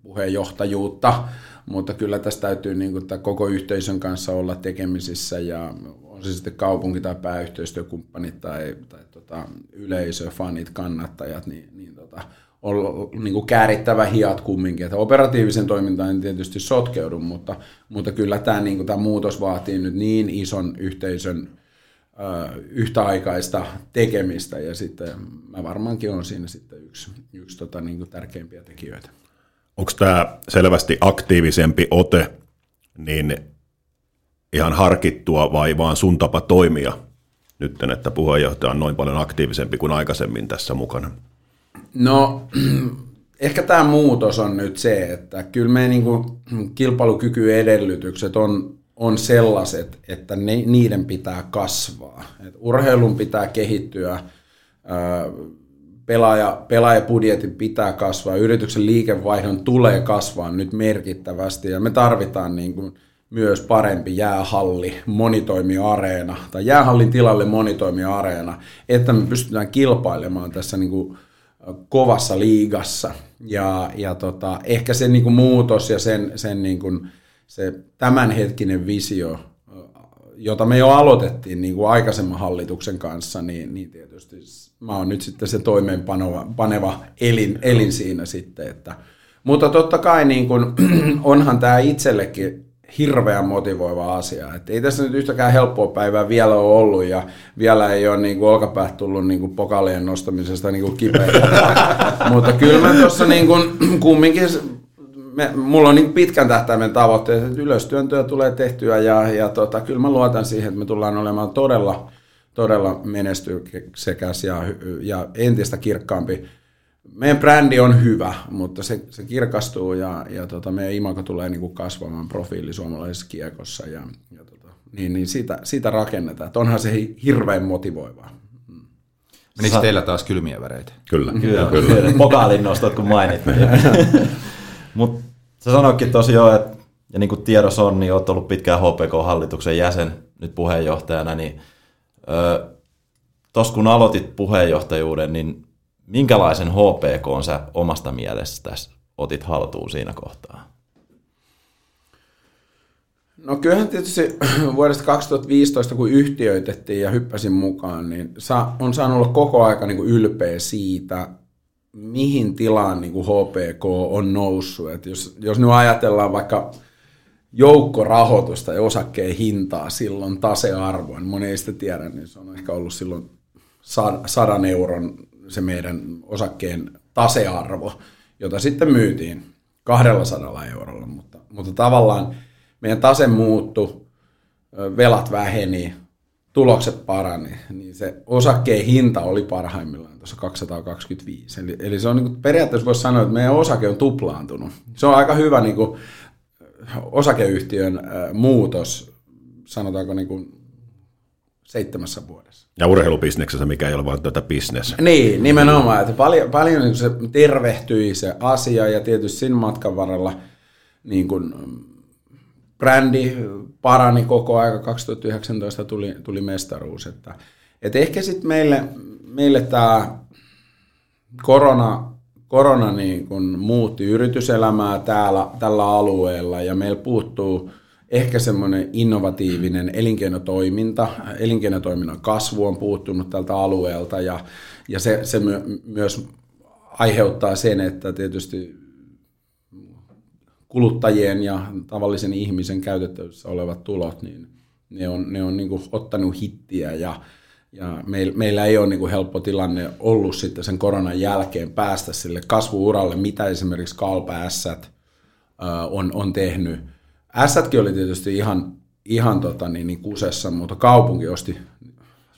puheenjohtajuutta, mutta kyllä tässä täytyy niin kuin, koko yhteisön kanssa olla tekemisissä ja on se sitten kaupunki tai pääyhteistyökumppanit tai, tai tota, yleisö, fanit, kannattajat, niin, niin tota, on niin kuin käärittävä hiat kumminkin. Että operatiivisen toimintaan en tietysti sotkeudu, mutta, mutta kyllä tämä, niin kuin, tämä muutos vaatii nyt niin ison yhteisön ö, yhtäaikaista tekemistä ja sitten mä varmaankin on siinä sitten yksi, yksi tota, niin kuin tärkeimpiä tekijöitä. Onko tämä selvästi aktiivisempi ote, niin ihan harkittua vai vaan sun tapa toimia nyt, että puheenjohtaja on noin paljon aktiivisempi kuin aikaisemmin tässä mukana? No, ehkä tämä muutos on nyt se, että kyllä meidän niin kilpailukykyedellytykset on, on sellaiset, että ne, niiden pitää kasvaa. Et urheilun pitää kehittyä, pelaaja, pelaajapudjetin pitää kasvaa, yrityksen liikevaihdon tulee kasvaa nyt merkittävästi ja me tarvitaan niin kuin – myös parempi jäähalli, monitoimiareena tai jäähallin tilalle monitoimiareena, että me pystytään kilpailemaan tässä niin kuin kovassa liigassa. Ja, ja tota, ehkä se niin kuin muutos ja sen, sen niin kuin, se tämänhetkinen visio, jota me jo aloitettiin niin kuin aikaisemman hallituksen kanssa, niin, niin tietysti mä oon nyt sitten se toimeenpaneva elin, elin siinä sitten. Että, mutta totta kai niin kuin, onhan tämä itsellekin hirveän motivoiva asia. Et ei tässä nyt yhtäkään helppoa päivää vielä ole ollut ja vielä ei ole niin olkapäät tullut niin kuin pokalien nostamisesta niin kuin Mutta kyllä mä tuossa niin kuin, kumminkin, me, mulla on niin pitkän tähtäimen tavoitteet, että ylöstyöntöä tulee tehtyä ja, ja tota, kyllä mä luotan siihen, että me tullaan olemaan todella, todella menestyksekäs ja, ja entistä kirkkaampi meidän brändi on hyvä, mutta se, se kirkastuu ja, ja tota, meidän imago tulee niin kuin kasvamaan profiili suomalaisessa kiekossa ja, ja tota, niin, niin siitä, siitä rakennetaan. Että onhan se hirveän motivoivaa. Menikö Sa- teillä taas kylmiä väreitä? Kyllä. Kyllä, kyllä. Pokaalin nostot, kun mainit. Mutta sä sanoitkin tosiaan, että ja niin kuin tiedossa on, niin olet ollut pitkään HPK-hallituksen jäsen nyt puheenjohtajana, niin tuossa kun aloitit puheenjohtajuuden, niin minkälaisen HPK sä omasta mielestäsi otit haltuun siinä kohtaa? No kyllähän tietysti vuodesta 2015, kun yhtiöitettiin ja hyppäsin mukaan, niin on saanut olla koko aika niin kuin ylpeä siitä, mihin tilaan niin kuin HPK on noussut. Et jos, jos nyt ajatellaan vaikka joukkorahoitusta ja osakkeen hintaa silloin tasearvoa, niin moni ei sitä tiedä, niin se on ehkä ollut silloin sadan euron se meidän osakkeen tasearvo, jota sitten myytiin 200 eurolla, mutta, mutta tavallaan meidän tase muuttui, velat väheni, tulokset parani, niin se osakkeen hinta oli parhaimmillaan tuossa 225. Eli, eli se on niin kuin, periaatteessa voisi sanoa, että meidän osake on tuplaantunut. Se on aika hyvä niin kuin, osakeyhtiön muutos, sanotaanko niin kuin, seitsemässä vuodessa. Ja urheilubisneksessä, mikä ei ole vain tätä business. Niin, nimenomaan. Että paljon, paljon niin se tervehtyi se asia ja tietysti siinä matkan varrella niin kuin, brändi parani koko aika. 2019 tuli, tuli mestaruus. Että, että ehkä sitten meille, meille tämä korona, korona niin kuin muutti yrityselämää täällä, tällä alueella ja meillä puuttuu – ehkä semmoinen innovatiivinen elinkeinotoiminta, elinkeinotoiminnan kasvu on puuttunut tältä alueelta ja, ja se, se my, myös aiheuttaa sen, että tietysti kuluttajien ja tavallisen ihmisen käytettävissä olevat tulot, niin ne on, ne on niin ottanut hittiä ja, ja meillä, meillä ei ole niin kuin helppo tilanne ollut sitten sen koronan jälkeen päästä sille kasvuuralle, mitä esimerkiksi Kalpa on, on tehnyt Ässätkin oli tietysti ihan, ihan tota, niin, niin kusessa, mutta kaupunki osti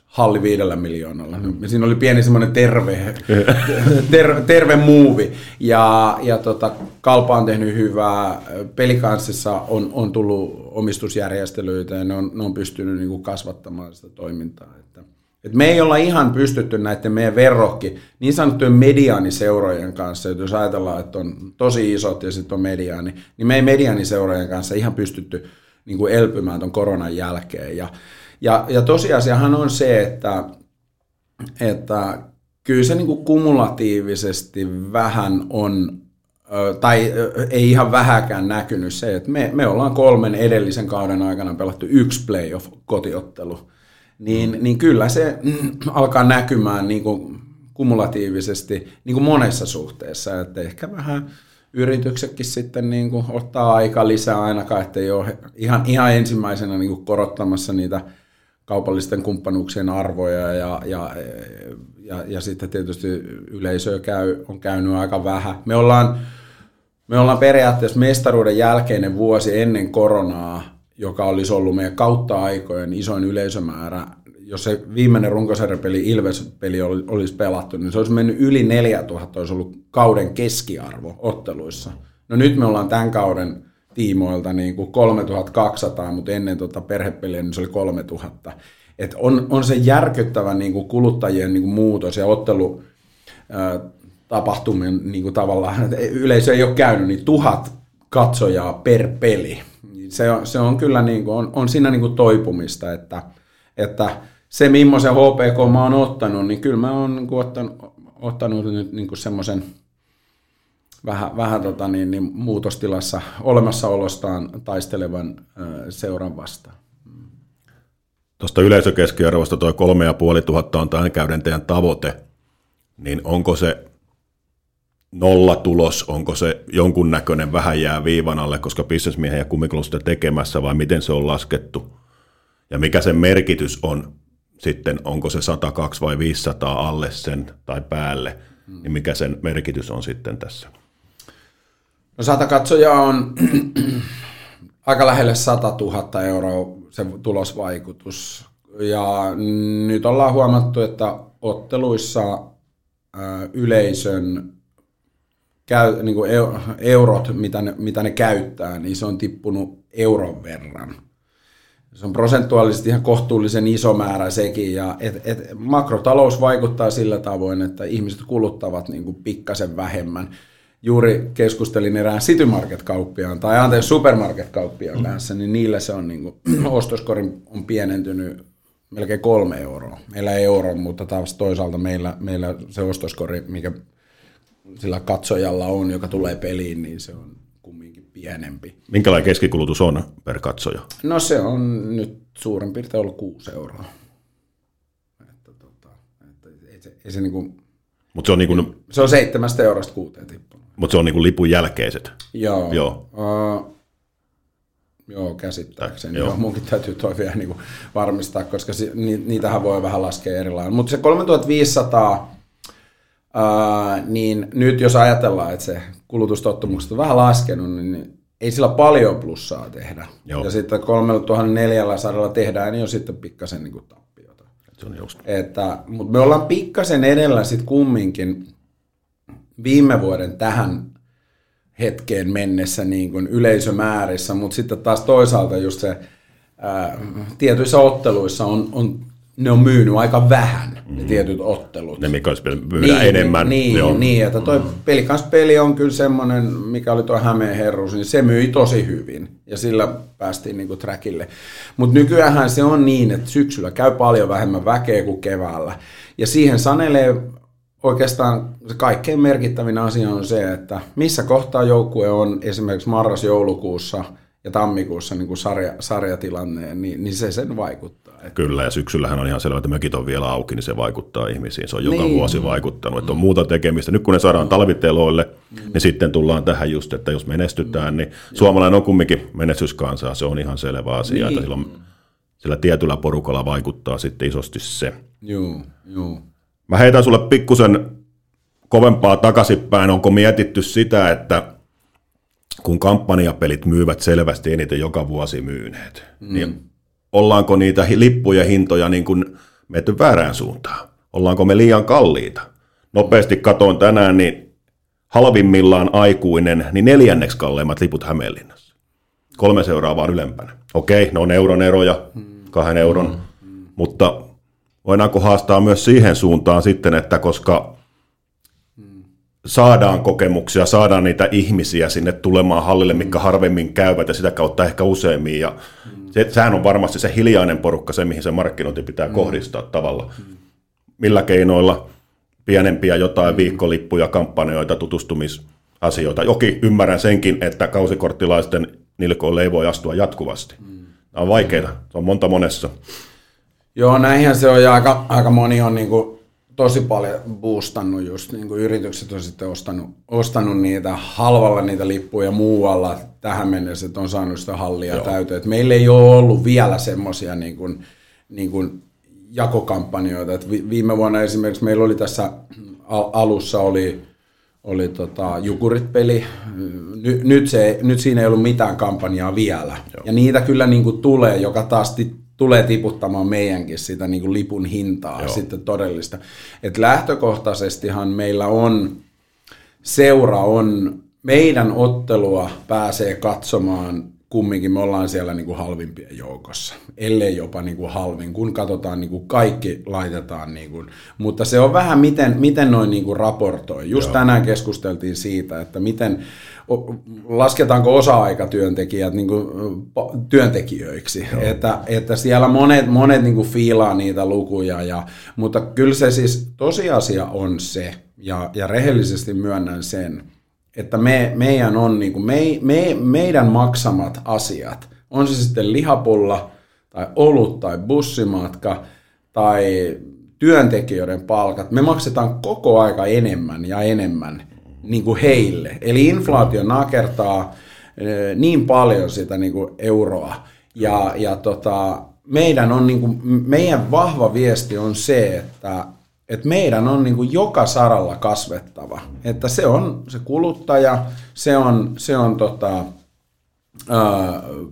halli viidellä miljoonalla. Mm. Siinä oli pieni semmoinen terve, ter, terve muuvi. Ja, ja tota, Kalpa on tehnyt hyvää. Pelikanssissa on, on tullut omistusjärjestelyitä ja ne on, ne on pystynyt niin kuin kasvattamaan sitä toimintaa. Että, Et me ei olla ihan pystytty näiden meidän verrokki, niin sanottujen mediaaniseurojen kanssa, että jos ajatellaan, että on tosi isot ja sitten on mediaani, niin me ei mediaaniseurojen kanssa ihan pystytty niin kuin elpymään tuon koronan jälkeen. Ja, ja, ja tosiasiahan on se, että, että kyllä se niin kuin kumulatiivisesti vähän on tai ei ihan vähäkään näkynyt se, että me, me ollaan kolmen edellisen kauden aikana pelattu yksi playoff-kotiottelu, niin, niin kyllä se mm, alkaa näkymään niin kuin kumulatiivisesti niin kuin monessa suhteessa, että ehkä vähän yrityksetkin sitten niin kuin ottaa aika lisää ainakaan, että ei ole ihan, ihan ensimmäisenä niin kuin korottamassa niitä kaupallisten kumppanuuksien arvoja. Ja, ja, ja, ja sitten tietysti yleisöä käy, on käynyt aika vähän. Me ollaan me ollaan periaatteessa mestaruuden jälkeinen vuosi ennen koronaa, joka olisi ollut meidän kautta aikojen isoin yleisömäärä. Jos se viimeinen runkosarjapeli, Ilves-peli olisi pelattu, niin se olisi mennyt yli 4000, olisi ollut kauden keskiarvo otteluissa. No nyt me ollaan tämän kauden tiimoilta niin kuin 3200, mutta ennen tuota perhepeliä niin se oli 3000. Et on, on se järkyttävä niin kuin kuluttajien niin kuin muutos ja ottelu tapahtumien niin kuin tavallaan, että yleisö ei ole käynyt, niin tuhat katsojaa per peli. Se on, se on kyllä niin kuin, on, on siinä niin kuin toipumista, että, että se millaisen HPK mä oon ottanut, niin kyllä mä oon niin kuin ottanut, ottanut nyt niin kuin semmoisen vähän, vähän tota niin, niin muutostilassa olemassaolostaan taistelevan seuran vastaan. Tuosta yleisökeskiarvosta tuo kolme ja puoli tuhatta on tämän käyden teidän tavoite, niin onko se nollatulos, onko se jonkunnäköinen vähän jää viivan alle, koska bisnesmiehen ja kumminkin sitä tekemässä, vai miten se on laskettu? Ja mikä sen merkitys on sitten, onko se 102 vai 500 alle sen tai päälle, niin mikä sen merkitys on sitten tässä? No sata katsoja on aika lähelle 100 000 euroa se tulosvaikutus. Ja nyt ollaan huomattu, että otteluissa yleisön käy, niin kuin eurot, mitä ne, mitä ne käyttää, niin se on tippunut euron verran. Se on prosentuaalisesti ihan kohtuullisen iso määrä sekin, ja et, et, makrotalous vaikuttaa sillä tavoin, että ihmiset kuluttavat niin kuin pikkasen vähemmän. Juuri keskustelin erään City Market-kauppiaan, tai anteeksi Supermarket-kauppiaan mm. kanssa, niin niillä se on niin kuin, ostoskorin on pienentynyt melkein kolme euroa. Meillä ei euro, mutta taas toisaalta meillä, meillä se ostoskori, mikä sillä katsojalla on, joka tulee peliin, niin se on kumminkin pienempi. Minkälainen keskikulutus on per katsoja? No se on nyt suurin piirtein ollut 6 euroa. Että, tota, että ei se, ei se, niinku, Mut se, on niinku, se on seitsemästä eurosta kuuteen tippunut. Mutta se on niinku lipun jälkeiset? Joo. Joo. Uh, Joo, käsittääkseni. Joo. Joo, munkin täytyy toi vielä niin varmistaa, koska si, ni, niitähän voi vähän laskea erilainen. Mutta se 3500 Uh, niin nyt jos ajatellaan, että se kulutustottumukset on vähän laskenut, niin ei sillä paljon plussaa tehdä. Joo. Ja sitten 3400 tehdään niin on sitten pikkasen niin kuin tappiota. Se on just. Että, mutta me ollaan pikkasen edellä sitten kumminkin viime vuoden tähän hetkeen mennessä niin kuin yleisömäärissä, mutta sitten taas toisaalta just se ää, tietyissä otteluissa on, on ne on myynyt aika vähän, mm. ne tietyt ottelut. Ne, mikä olisi myydä niin, enemmän. Niin, Joo. niin, että toi mm. pelikaspeli on kyllä semmoinen, mikä oli tuo Hämeen herrus, niin se myi tosi hyvin. Ja sillä päästiin niinku trackille. Mutta nykyään se on niin, että syksyllä käy paljon vähemmän väkeä kuin keväällä. Ja siihen sanelee oikeastaan se kaikkein merkittävin asia on se, että missä kohtaa joukkue on esimerkiksi marras-joulukuussa – ja tammikuussa niin kuin sarja, sarjatilanne, niin, niin se sen vaikuttaa. Kyllä, ja syksyllähän on ihan selvä, että mökit on vielä auki, niin se vaikuttaa ihmisiin. Se on joka niin. vuosi vaikuttanut, että on muuta tekemistä. Nyt kun ne saadaan talviteloille, mm. niin sitten tullaan tähän just, että jos menestytään, niin mm. suomalainen on kumminkin menestyskansaa, se on ihan selvä asia, niin. että silloin, sillä tietyllä porukalla vaikuttaa sitten isosti se. Joo, joo. Mä heitän sulle pikkusen kovempaa takaisinpäin. Onko mietitty sitä, että kun kampanjapelit myyvät selvästi eniten joka vuosi myyneet, mm. niin ollaanko niitä lippuja hintoja niin kuin menty väärään suuntaan? Ollaanko me liian kalliita? Nopeasti katoin tänään, niin halvimmillaan aikuinen, niin neljänneksi kalleimmat liput Hämeenlinnassa. Kolme seuraavaa ylempänä. Okei, ne on euron eroja, kahden euron, mm. mutta voidaanko haastaa myös siihen suuntaan sitten, että koska saadaan kokemuksia, saadaan niitä ihmisiä sinne tulemaan hallille, mikä harvemmin käyvät ja sitä kautta ehkä useammin. Ja se, sehän on varmasti se hiljainen porukka, se mihin se markkinointi pitää mm. kohdistaa tavalla. Millä keinoilla pienempiä jotain viikkolippuja, kampanjoita, tutustumisasioita. Joki ymmärrän senkin, että kausikorttilaisten nilkoille ei voi astua jatkuvasti. Tämä on vaikeaa, se on monta monessa. Joo, näinhän se on ja aika, aika moni on niin kuin tosi paljon boostannut just, niin kuin yritykset on sitten ostanut, ostanut niitä halvalla niitä lippuja muualla tähän mennessä, että on saanut sitä hallia Joo. täyteen. Et meillä ei ole ollut vielä semmoisia niin kuin, niin kuin jakokampanjoita. Et viime vuonna esimerkiksi meillä oli tässä alussa oli, oli tota, Jukurit-peli. Ny, nyt, se, nyt siinä ei ollut mitään kampanjaa vielä. Joo. Ja niitä kyllä niin kuin tulee, joka taas tulee tiputtamaan meidänkin sitä niin kuin lipun hintaa Joo. sitten todellista. Et lähtökohtaisestihan meillä on, seura on, meidän ottelua pääsee katsomaan kumminkin me ollaan siellä niin kuin halvimpien joukossa, ellei jopa niin kuin halvin, kun katsotaan niin kuin kaikki laitetaan, niin kuin, mutta se on vähän miten, miten noin niin kuin raportoi. Just Joo. tänään keskusteltiin siitä, että miten lasketaanko osa-aikatyöntekijät niin kuin, työntekijöiksi, että, että siellä monet, monet niin kuin fiilaa niitä lukuja, ja, mutta kyllä se siis tosiasia on se, ja, ja rehellisesti myönnän sen, että me, meidän on niin kuin, me, me, meidän maksamat asiat, on se sitten lihapulla tai olut tai bussimatka tai työntekijöiden palkat, me maksetaan koko aika enemmän ja enemmän niin kuin heille. Eli inflaatio nakertaa eh, niin paljon sitä niin kuin euroa. Ja, ja tota, meidän, on, niin kuin, meidän vahva viesti on se, että, että meidän on niin kuin joka saralla kasvettava. Että se on se kuluttaja, se on, se on tota,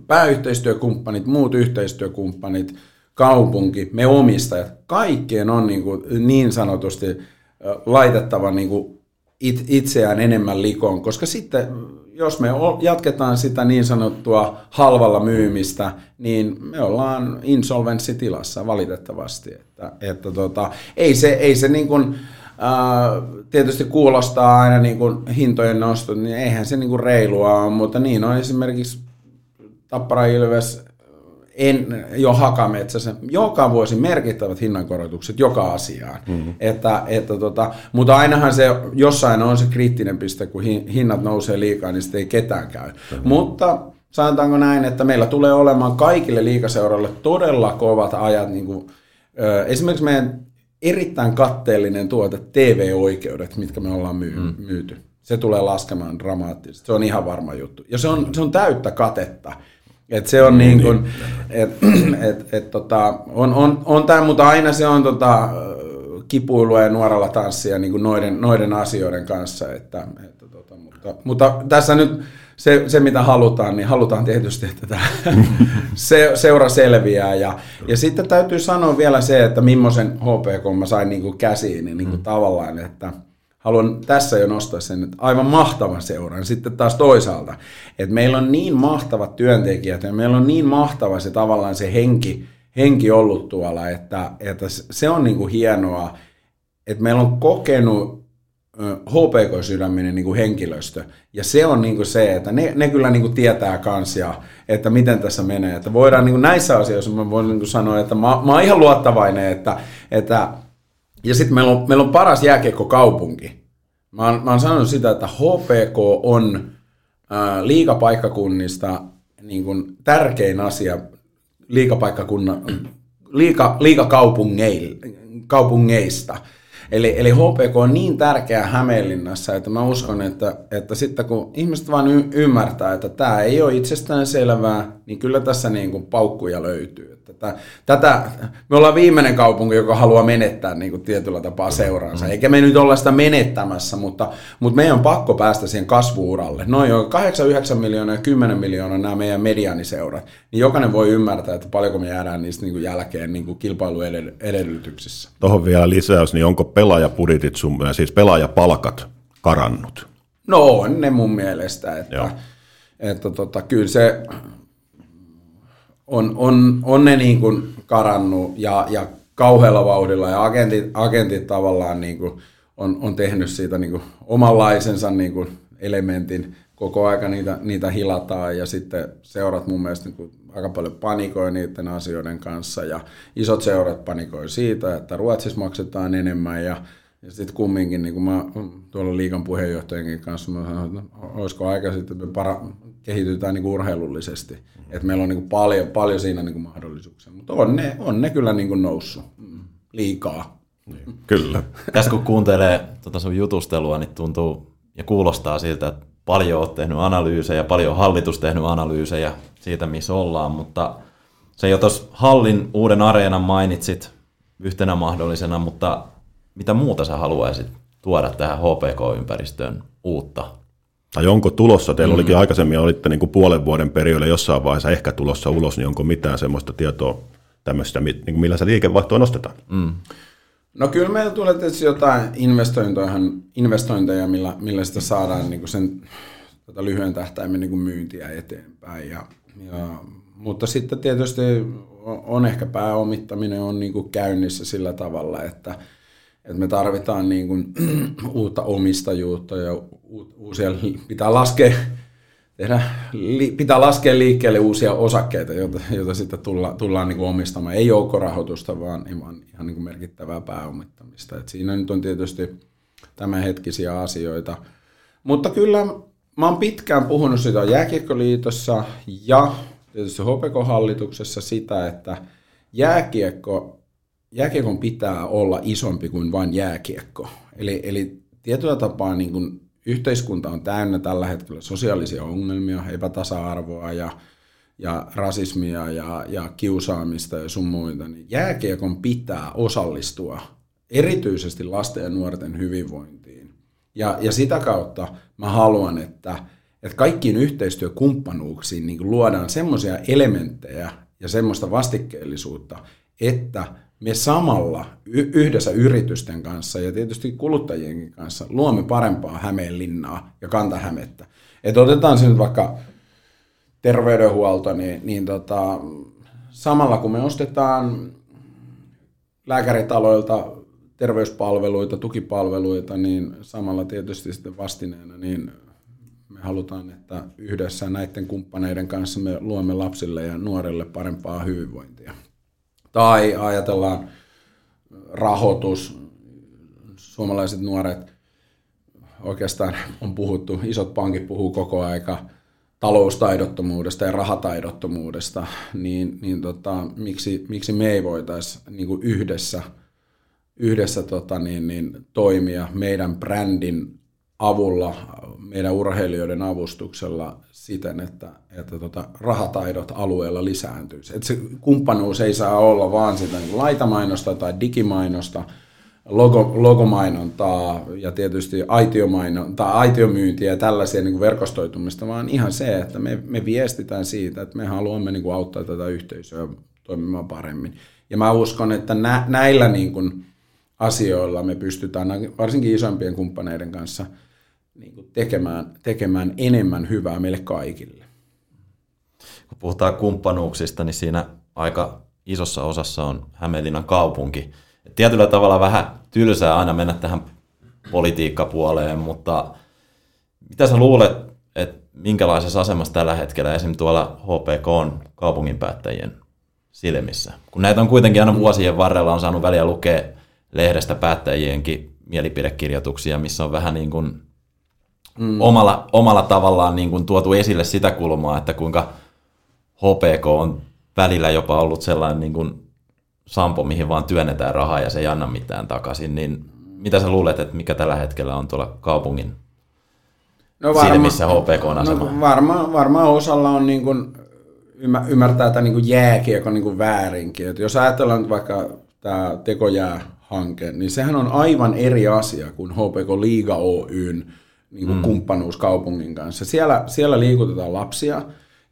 pääyhteistyökumppanit, muut yhteistyökumppanit, kaupunki, me omistajat, kaikkien on niin, kuin niin sanotusti laitettava niin kuin it, itseään enemmän likoon, koska sitten jos me jatketaan sitä niin sanottua halvalla myymistä, niin me ollaan insolvenssitilassa valitettavasti. Että, että tota, ei se, ei se niin kuin, ää, tietysti kuulostaa aina niin kuin hintojen nostot, niin eihän se niin kuin reilua ole, mutta niin on esimerkiksi Tappara Ilves en, jo hakametsässä, joka vuosi merkittävät hinnankorotukset joka asiaan. Mm-hmm. Että, että tota, mutta ainahan se jossain on se kriittinen piste, kun hinnat nousee liikaa, niin sitten ei ketään käy. Mm-hmm. Mutta sanotaanko näin, että meillä tulee olemaan kaikille liikaseuroille todella kovat ajat. Niin kuin, esimerkiksi meidän erittäin katteellinen tuote TV-oikeudet, mitkä me ollaan myy- mm. myyty. Se tulee laskemaan dramaattisesti. Se on ihan varma juttu. Ja se on, se on täyttä katetta. Et se on niin, niin kuin, et, et, et, tota, on, on, on tämä, mutta aina se on tota, kipuilua ja nuoralla tanssia niin kuin noiden, noiden asioiden kanssa. Että, että, tota, mutta, mutta tässä nyt se, se, mitä halutaan, niin halutaan tietysti, että tämä se, seura selviää. Ja, ja sitten täytyy sanoa vielä se, että millaisen HPK mä sain niin kuin käsiin, niin, niin kuin mm. tavallaan, että – haluan tässä jo nostaa sen, että aivan mahtavan seuran. Sitten taas toisaalta, että meillä on niin mahtavat työntekijät ja meillä on niin mahtava se tavallaan se henki, henki ollut tuolla, että, että se on niin kuin hienoa, että meillä on kokenut HPK-sydäminen niin kuin henkilöstö. Ja se on niin kuin se, että ne, ne kyllä niin kuin tietää kansia, että miten tässä menee. Että voidaan niin kuin näissä asioissa, mä voin niin kuin sanoa, että mä, mä oon ihan luottavainen, että, että ja sitten meillä on, meillä on paras jääkiekkokaupunki. Mä oon, mä oon sanonut sitä, että HPK on ää, liikapaikkakunnista niin kuin tärkein asia liikapaikkakunnan, liika, liikakaupungeista. Eli, eli HPK on niin tärkeä Hämeenlinnassa, että mä uskon, että, että sitten kun ihmiset vaan y- ymmärtää, että tämä ei ole itsestään selvää, niin kyllä tässä niin kuin paukkuja löytyy. Tätä, tätä, me ollaan viimeinen kaupunki, joka haluaa menettää niin kuin tietyllä tapaa seuraansa. Eikä me nyt olla sitä menettämässä, mutta, mutta meidän on pakko päästä siihen kasvuuralle. Noin jo 8-9 miljoonaa ja 10 miljoonaa nämä meidän medianiseurat. Niin jokainen voi ymmärtää, että paljonko me jäädään niistä niin kuin jälkeen niin kuin kilpailuedellytyksissä. Tuohon vielä lisäys, niin onko pelaajapudjetit sun, siis pelaajapalkat karannut? No on ne mun mielestä, että, että tota, kyllä se on, on, on ne niin kuin karannut ja, ja kauhealla vauhdilla ja agentit, agentit tavallaan niin kuin on, on tehnyt siitä niin kuin omanlaisensa niin kuin elementin. Koko aika niitä, niitä hilataan ja sitten seurat mun mielestä niin kuin aika paljon panikoi niiden asioiden kanssa ja isot seurat panikoi siitä, että Ruotsissa maksetaan enemmän ja ja sitten kumminkin, niin kuin mä tuolla liikan puheenjohtajankin kanssa, mä sanoin, että olisiko aika sitten, että me para, kehitytään niin kuin urheilullisesti. Mm. Että meillä on niin kuin paljon, paljon siinä niin kuin mahdollisuuksia. Mutta on ne, on ne kyllä niin kuin noussut liikaa. Niin, kyllä. Tässä kun kuuntelee tuota sun jutustelua, niin tuntuu ja kuulostaa siltä, että paljon olet tehnyt analyysejä, paljon hallitus tehnyt analyysejä siitä, missä ollaan, mutta se jo tuossa Hallin uuden areenan mainitsit yhtenä mahdollisena, mutta mitä muuta sä haluaisit tuoda tähän HPK-ympäristöön uutta? Tai onko tulossa, teillä mm. olikin aikaisemmin, olitte niin kuin puolen vuoden perioilla jossain vaiheessa ehkä tulossa ulos, niin onko mitään semmoista tietoa tämmöistä, niin millä se liikevaihtoa nostetaan? Mm. No kyllä meillä tulee tietysti jotain investointeja, investointeja millä, millä sitä saadaan niin kuin sen tota lyhyen tähtäimen niin kuin myyntiä eteenpäin. Ja, ja, mutta sitten tietysti on ehkä pääomittaminen on niin kuin käynnissä sillä tavalla, että – että me tarvitaan niin kuin, uutta omistajuutta ja uusia, pitää laskea, tehdä, li, pitää laskea liikkeelle uusia osakkeita, joita, joita sitten tulla, tullaan niin kuin omistamaan. Ei joukkorahoitusta, vaan, vaan ihan niin kuin merkittävää pääomittamista. Et siinä nyt on tietysti tämänhetkisiä asioita. Mutta kyllä mä oon pitkään puhunut sitä Jääkiekkoliitossa ja tietysti HPK-hallituksessa sitä, että jääkiekko jääkiekon pitää olla isompi kuin vain jääkiekko. Eli, eli tietyllä tapaa niin kuin yhteiskunta on täynnä tällä hetkellä sosiaalisia ongelmia, epätasa-arvoa ja, ja rasismia ja, ja kiusaamista ja sun muita. Niin jääkiekon pitää osallistua erityisesti lasten ja nuorten hyvinvointiin. Ja, ja sitä kautta mä haluan, että, että kaikkiin yhteistyökumppanuuksiin niin luodaan semmoisia elementtejä ja semmoista vastikkeellisuutta, että me samalla yhdessä yritysten kanssa ja tietysti kuluttajienkin kanssa luomme parempaa Hämeenlinnaa ja Kantahämettä. Et otetaan se nyt vaikka terveydenhuolto, niin, niin tota, samalla kun me ostetaan lääkäritaloilta terveyspalveluita, tukipalveluita, niin samalla tietysti sitten vastineena, niin me halutaan, että yhdessä näiden kumppaneiden kanssa me luomme lapsille ja nuorille parempaa hyvinvointia. Tai ajatellaan rahoitus, suomalaiset nuoret, oikeastaan on puhuttu, isot pankit puhuu koko aika taloustaidottomuudesta ja rahataidottomuudesta, niin, niin tota, miksi, miksi me ei voitaisi niin yhdessä, yhdessä tota, niin, niin, toimia meidän brändin avulla, meidän urheilijoiden avustuksella siten, että, että tota, rahataidot alueella lisääntyisi. Että se kumppanuus ei saa olla vaan sitä niin laitamainosta tai digimainosta, logo, logomainontaa ja tietysti aitiomainon, aitiomyyntiä ja tällaisia niin kuin verkostoitumista, vaan ihan se, että me, me viestitään siitä, että me haluamme niin kuin auttaa tätä yhteisöä toimimaan paremmin. Ja mä uskon, että nä, näillä niin kuin asioilla me pystytään varsinkin isompien kumppaneiden kanssa – niin kuin tekemään, tekemään enemmän hyvää meille kaikille. Kun puhutaan kumppanuuksista, niin siinä aika isossa osassa on Hämeenlinnan kaupunki. Et tietyllä tavalla vähän tylsää aina mennä tähän politiikkapuoleen, mutta mitä sä luulet, että minkälaisessa asemassa tällä hetkellä esimerkiksi tuolla HPK on kaupunginpäättäjien silmissä? Kun näitä on kuitenkin aina vuosien varrella on saanut väliä lukea lehdestä päättäjienkin mielipidekirjoituksia, missä on vähän niin kuin mm. omalla, omalla tavallaan niin kuin tuotu esille sitä kulmaa, että kuinka HPK on välillä jopa ollut sellainen niin kuin sampo, mihin vaan työnnetään rahaa ja se ei anna mitään takaisin, niin mitä sä luulet, että mikä tällä hetkellä on tuolla kaupungin no varma, silmissä HPK on asema? No varmaan varma osalla on niin kuin, ymmärtää tämän niin jääkiekon niin kuin väärinkin. Et jos ajatellaan vaikka tämä tekojää-hanke, niin sehän on aivan eri asia kuin HPK Liiga Oyn niin kuin mm. kumppanuus kaupungin kanssa. Siellä, siellä liikutetaan lapsia,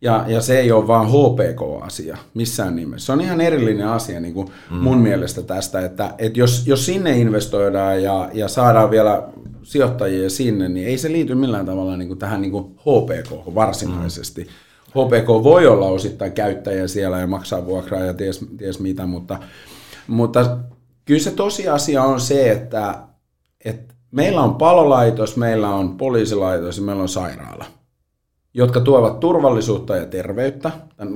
ja, ja se ei ole vaan HPK-asia missään nimessä. Se on ihan erillinen asia niin kuin mm. mun mielestä tästä, että, että jos, jos sinne investoidaan ja, ja saadaan vielä sijoittajia sinne, niin ei se liity millään tavalla niin kuin tähän niin kuin HPK varsinaisesti. Mm. HPK voi olla osittain käyttäjä siellä ja maksaa vuokraa ja ties, ties mitä, mutta, Mutta kyllä se tosiasia on se, että, että meillä on palolaitos, meillä on poliisilaitos ja meillä on sairaala, jotka tuovat turvallisuutta ja terveyttä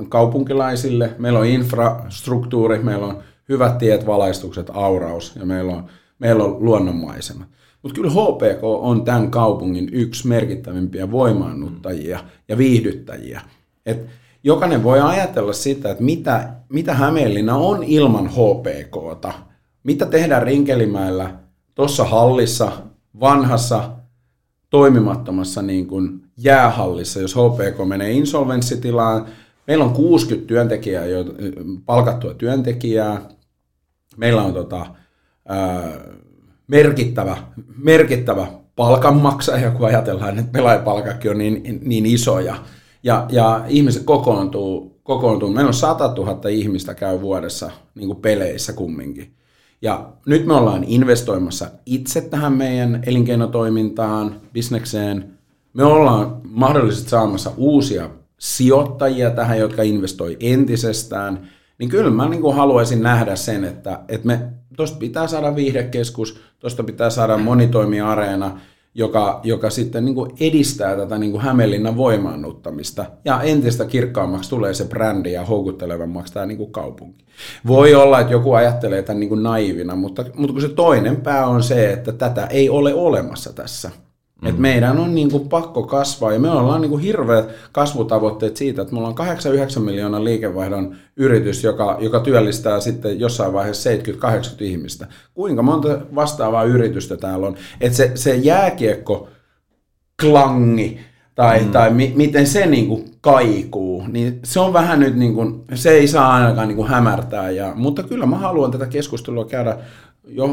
kaupunkilaisille. Meillä on infrastruktuuri, meillä on hyvät tiet, valaistukset, auraus ja meillä on, meillä on luonnonmaisema. Mutta kyllä HPK on tämän kaupungin yksi merkittävimpiä voimaannuttajia ja viihdyttäjiä. Et jokainen voi ajatella sitä, että mitä, mitä Hämeenlinna on ilman HPKta. Mitä tehdään Rinkelimäellä tuossa hallissa, vanhassa, toimimattomassa niin kuin jäähallissa, jos HPK menee insolvenssitilaan. Meillä on 60 työntekijää, palkattua työntekijää. Meillä on tota, ää, merkittävä, merkittävä palkanmaksaja, kun ajatellaan, että pelaajapalkakin on niin, niin isoja. Ja, ja ihmiset kokoontuu, kokoontuu. Meillä on 100 000 ihmistä käy vuodessa niin kuin peleissä kumminkin. Ja nyt me ollaan investoimassa itse tähän meidän elinkeinotoimintaan, bisnekseen. Me ollaan mahdollisesti saamassa uusia sijoittajia tähän, jotka investoi entisestään. Niin kyllä mä niin kuin haluaisin nähdä sen, että, että me tuosta pitää saada viihdekeskus, tuosta pitää saada monitoimiareena, joka, joka sitten niin kuin edistää tätä niin kuin Hämeenlinnan voimaannuttamista. Ja entistä kirkkaammaksi tulee se brändi ja houkuttelevammaksi tämä niin kuin kaupunki. Voi olla, että joku ajattelee tämän niin kuin naivina, mutta, mutta kun se toinen pää on se, että tätä ei ole olemassa tässä. Mm. Et meidän on niin kuin pakko kasvaa ja me ollaan niin kuin hirveät kasvutavoitteet siitä, että me ollaan 8-9 miljoonan liikevaihdon yritys, joka, joka työllistää sitten jossain vaiheessa 70-80 ihmistä. Kuinka monta vastaavaa yritystä täällä on? Että se, se jääkiekko klangi tai, mm. tai mi, miten se niin kuin kaikuu, niin se on vähän nyt, niin kuin, se ei saa ainakaan niin kuin hämärtää. Ja, mutta kyllä mä haluan tätä keskustelua käydä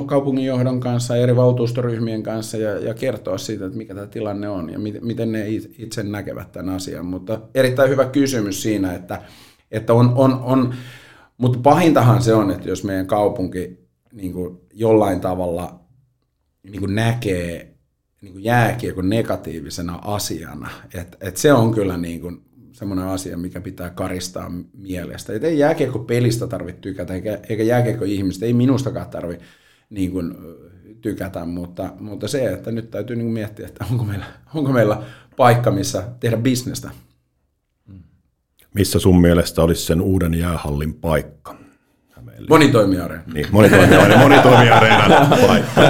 kaupunginjohdon kanssa, eri valtuustoryhmien kanssa ja, ja kertoa siitä, että mikä tämä tilanne on ja miten, miten ne itse näkevät tämän asian. Mutta erittäin hyvä kysymys siinä, että, että on, on, on, mutta pahintahan se on, että jos meidän kaupunki niin kuin jollain tavalla niin kuin näkee niin kuin jääkiekon negatiivisena asiana, että, että se on kyllä niin kuin semmoinen asia, mikä pitää karistaa mielestä. Että ei jääkiekko pelistä tarvitse tykätä, eikä, eikä jääkiekko ihmistä, ei minustakaan tarvitse niin kuin, tykätä, mutta, mutta se, että nyt täytyy niin kuin miettiä, että onko meillä, onko meillä paikka, missä tehdä bisnestä. Missä sun mielestä olisi sen uuden jäähallin paikka? Monitoimiareena. Niin, monitoimiareena, monitoimiareena paikka.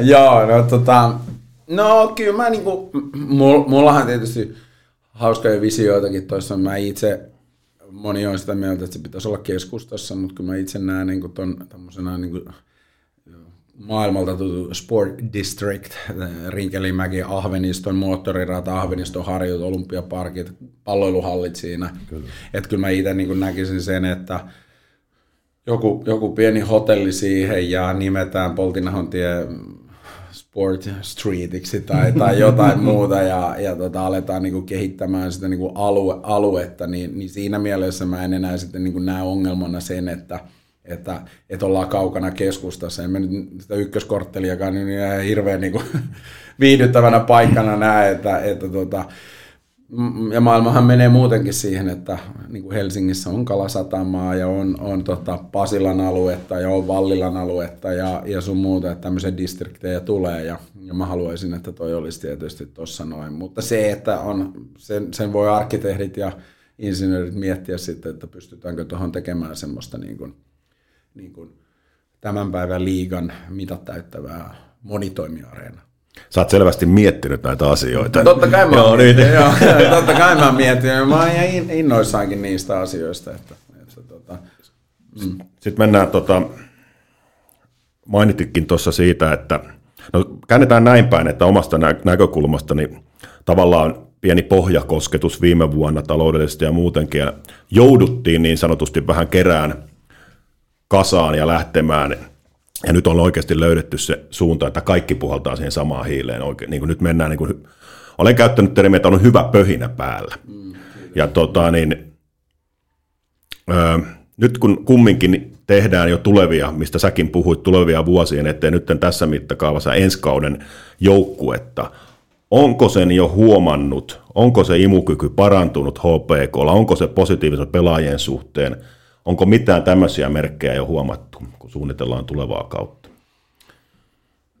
Joo, no tota, no kyllä mä niinku, mullahan tietysti hauskoja visioitakin tuossa, mä itse moni on sitä mieltä, että se pitäisi olla keskustassa, mutta kyllä mä itse näen niin ton tämmöisenä niin kuin, maailmalta tuttu Sport District, Rinkelimäki, Ahveniston, moottorirata, Ahveniston harjut, olympiaparkit, palloiluhallit siinä. Kyllä. Että kyllä mä itse niin näkisin sen, että joku, joku pieni hotelli siihen ja nimetään Poltinahon tie Sport Streetiksi tai, tai jotain muuta ja, ja tota, aletaan kuin kehittämään sitä kuin alue, aluetta, niin, niin siinä mielessä mä en enää sitten niin kuin näe ongelmana sen, että – että, että ollaan kaukana keskustassa. En mä nyt sitä ykköskortteliakaan niin hirveän niin kuin, viihdyttävänä paikkana näe, että, että tota, ja maailmahan menee muutenkin siihen, että niin kuin Helsingissä on Kalasatamaa ja on, on tota Pasilan aluetta ja on Vallilan aluetta ja, ja sun muuta, että tämmöisiä distriktejä tulee ja, ja mä haluaisin, että toi olisi tietysti tuossa noin. Mutta se, että on, sen, sen voi arkkitehdit ja insinöörit miettiä sitten, että pystytäänkö tuohon tekemään semmoista niin kuin, niin kuin tämän päivän liigan mitat täyttävää monitoimiareena. Sä oot selvästi miettinyt näitä asioita. Totta kai mä oon niin. joo, totta kai mä miettinyt. Mä oon ihan innoissaankin niistä asioista. Että, että, tota, mm. Sitten mennään, tota, mainititkin tuossa siitä, että no, käännetään näin päin, että omasta nä- näkökulmasta niin tavallaan pieni pohjakosketus viime vuonna taloudellisesti ja muutenkin. Ja jouduttiin niin sanotusti vähän kerään kasaan ja lähtemään. Ja nyt on oikeasti löydetty se suunta, että kaikki puhaltaa siihen samaan hiileen. Oikein, niin kuin nyt mennään, niin kuin, olen käyttänyt termiä, että on hyvä pöhinä päällä. Mm, ja tota, niin, ö, nyt kun kumminkin tehdään jo tulevia, mistä säkin puhuit, tulevia vuosien eteen nyt tässä mittakaavassa ensi kauden joukkuetta, onko sen jo huomannut, onko se imukyky parantunut HPKlla, onko se positiivisen pelaajien suhteen, Onko mitään tämmöisiä merkkejä jo huomattu, kun suunnitellaan tulevaa kautta?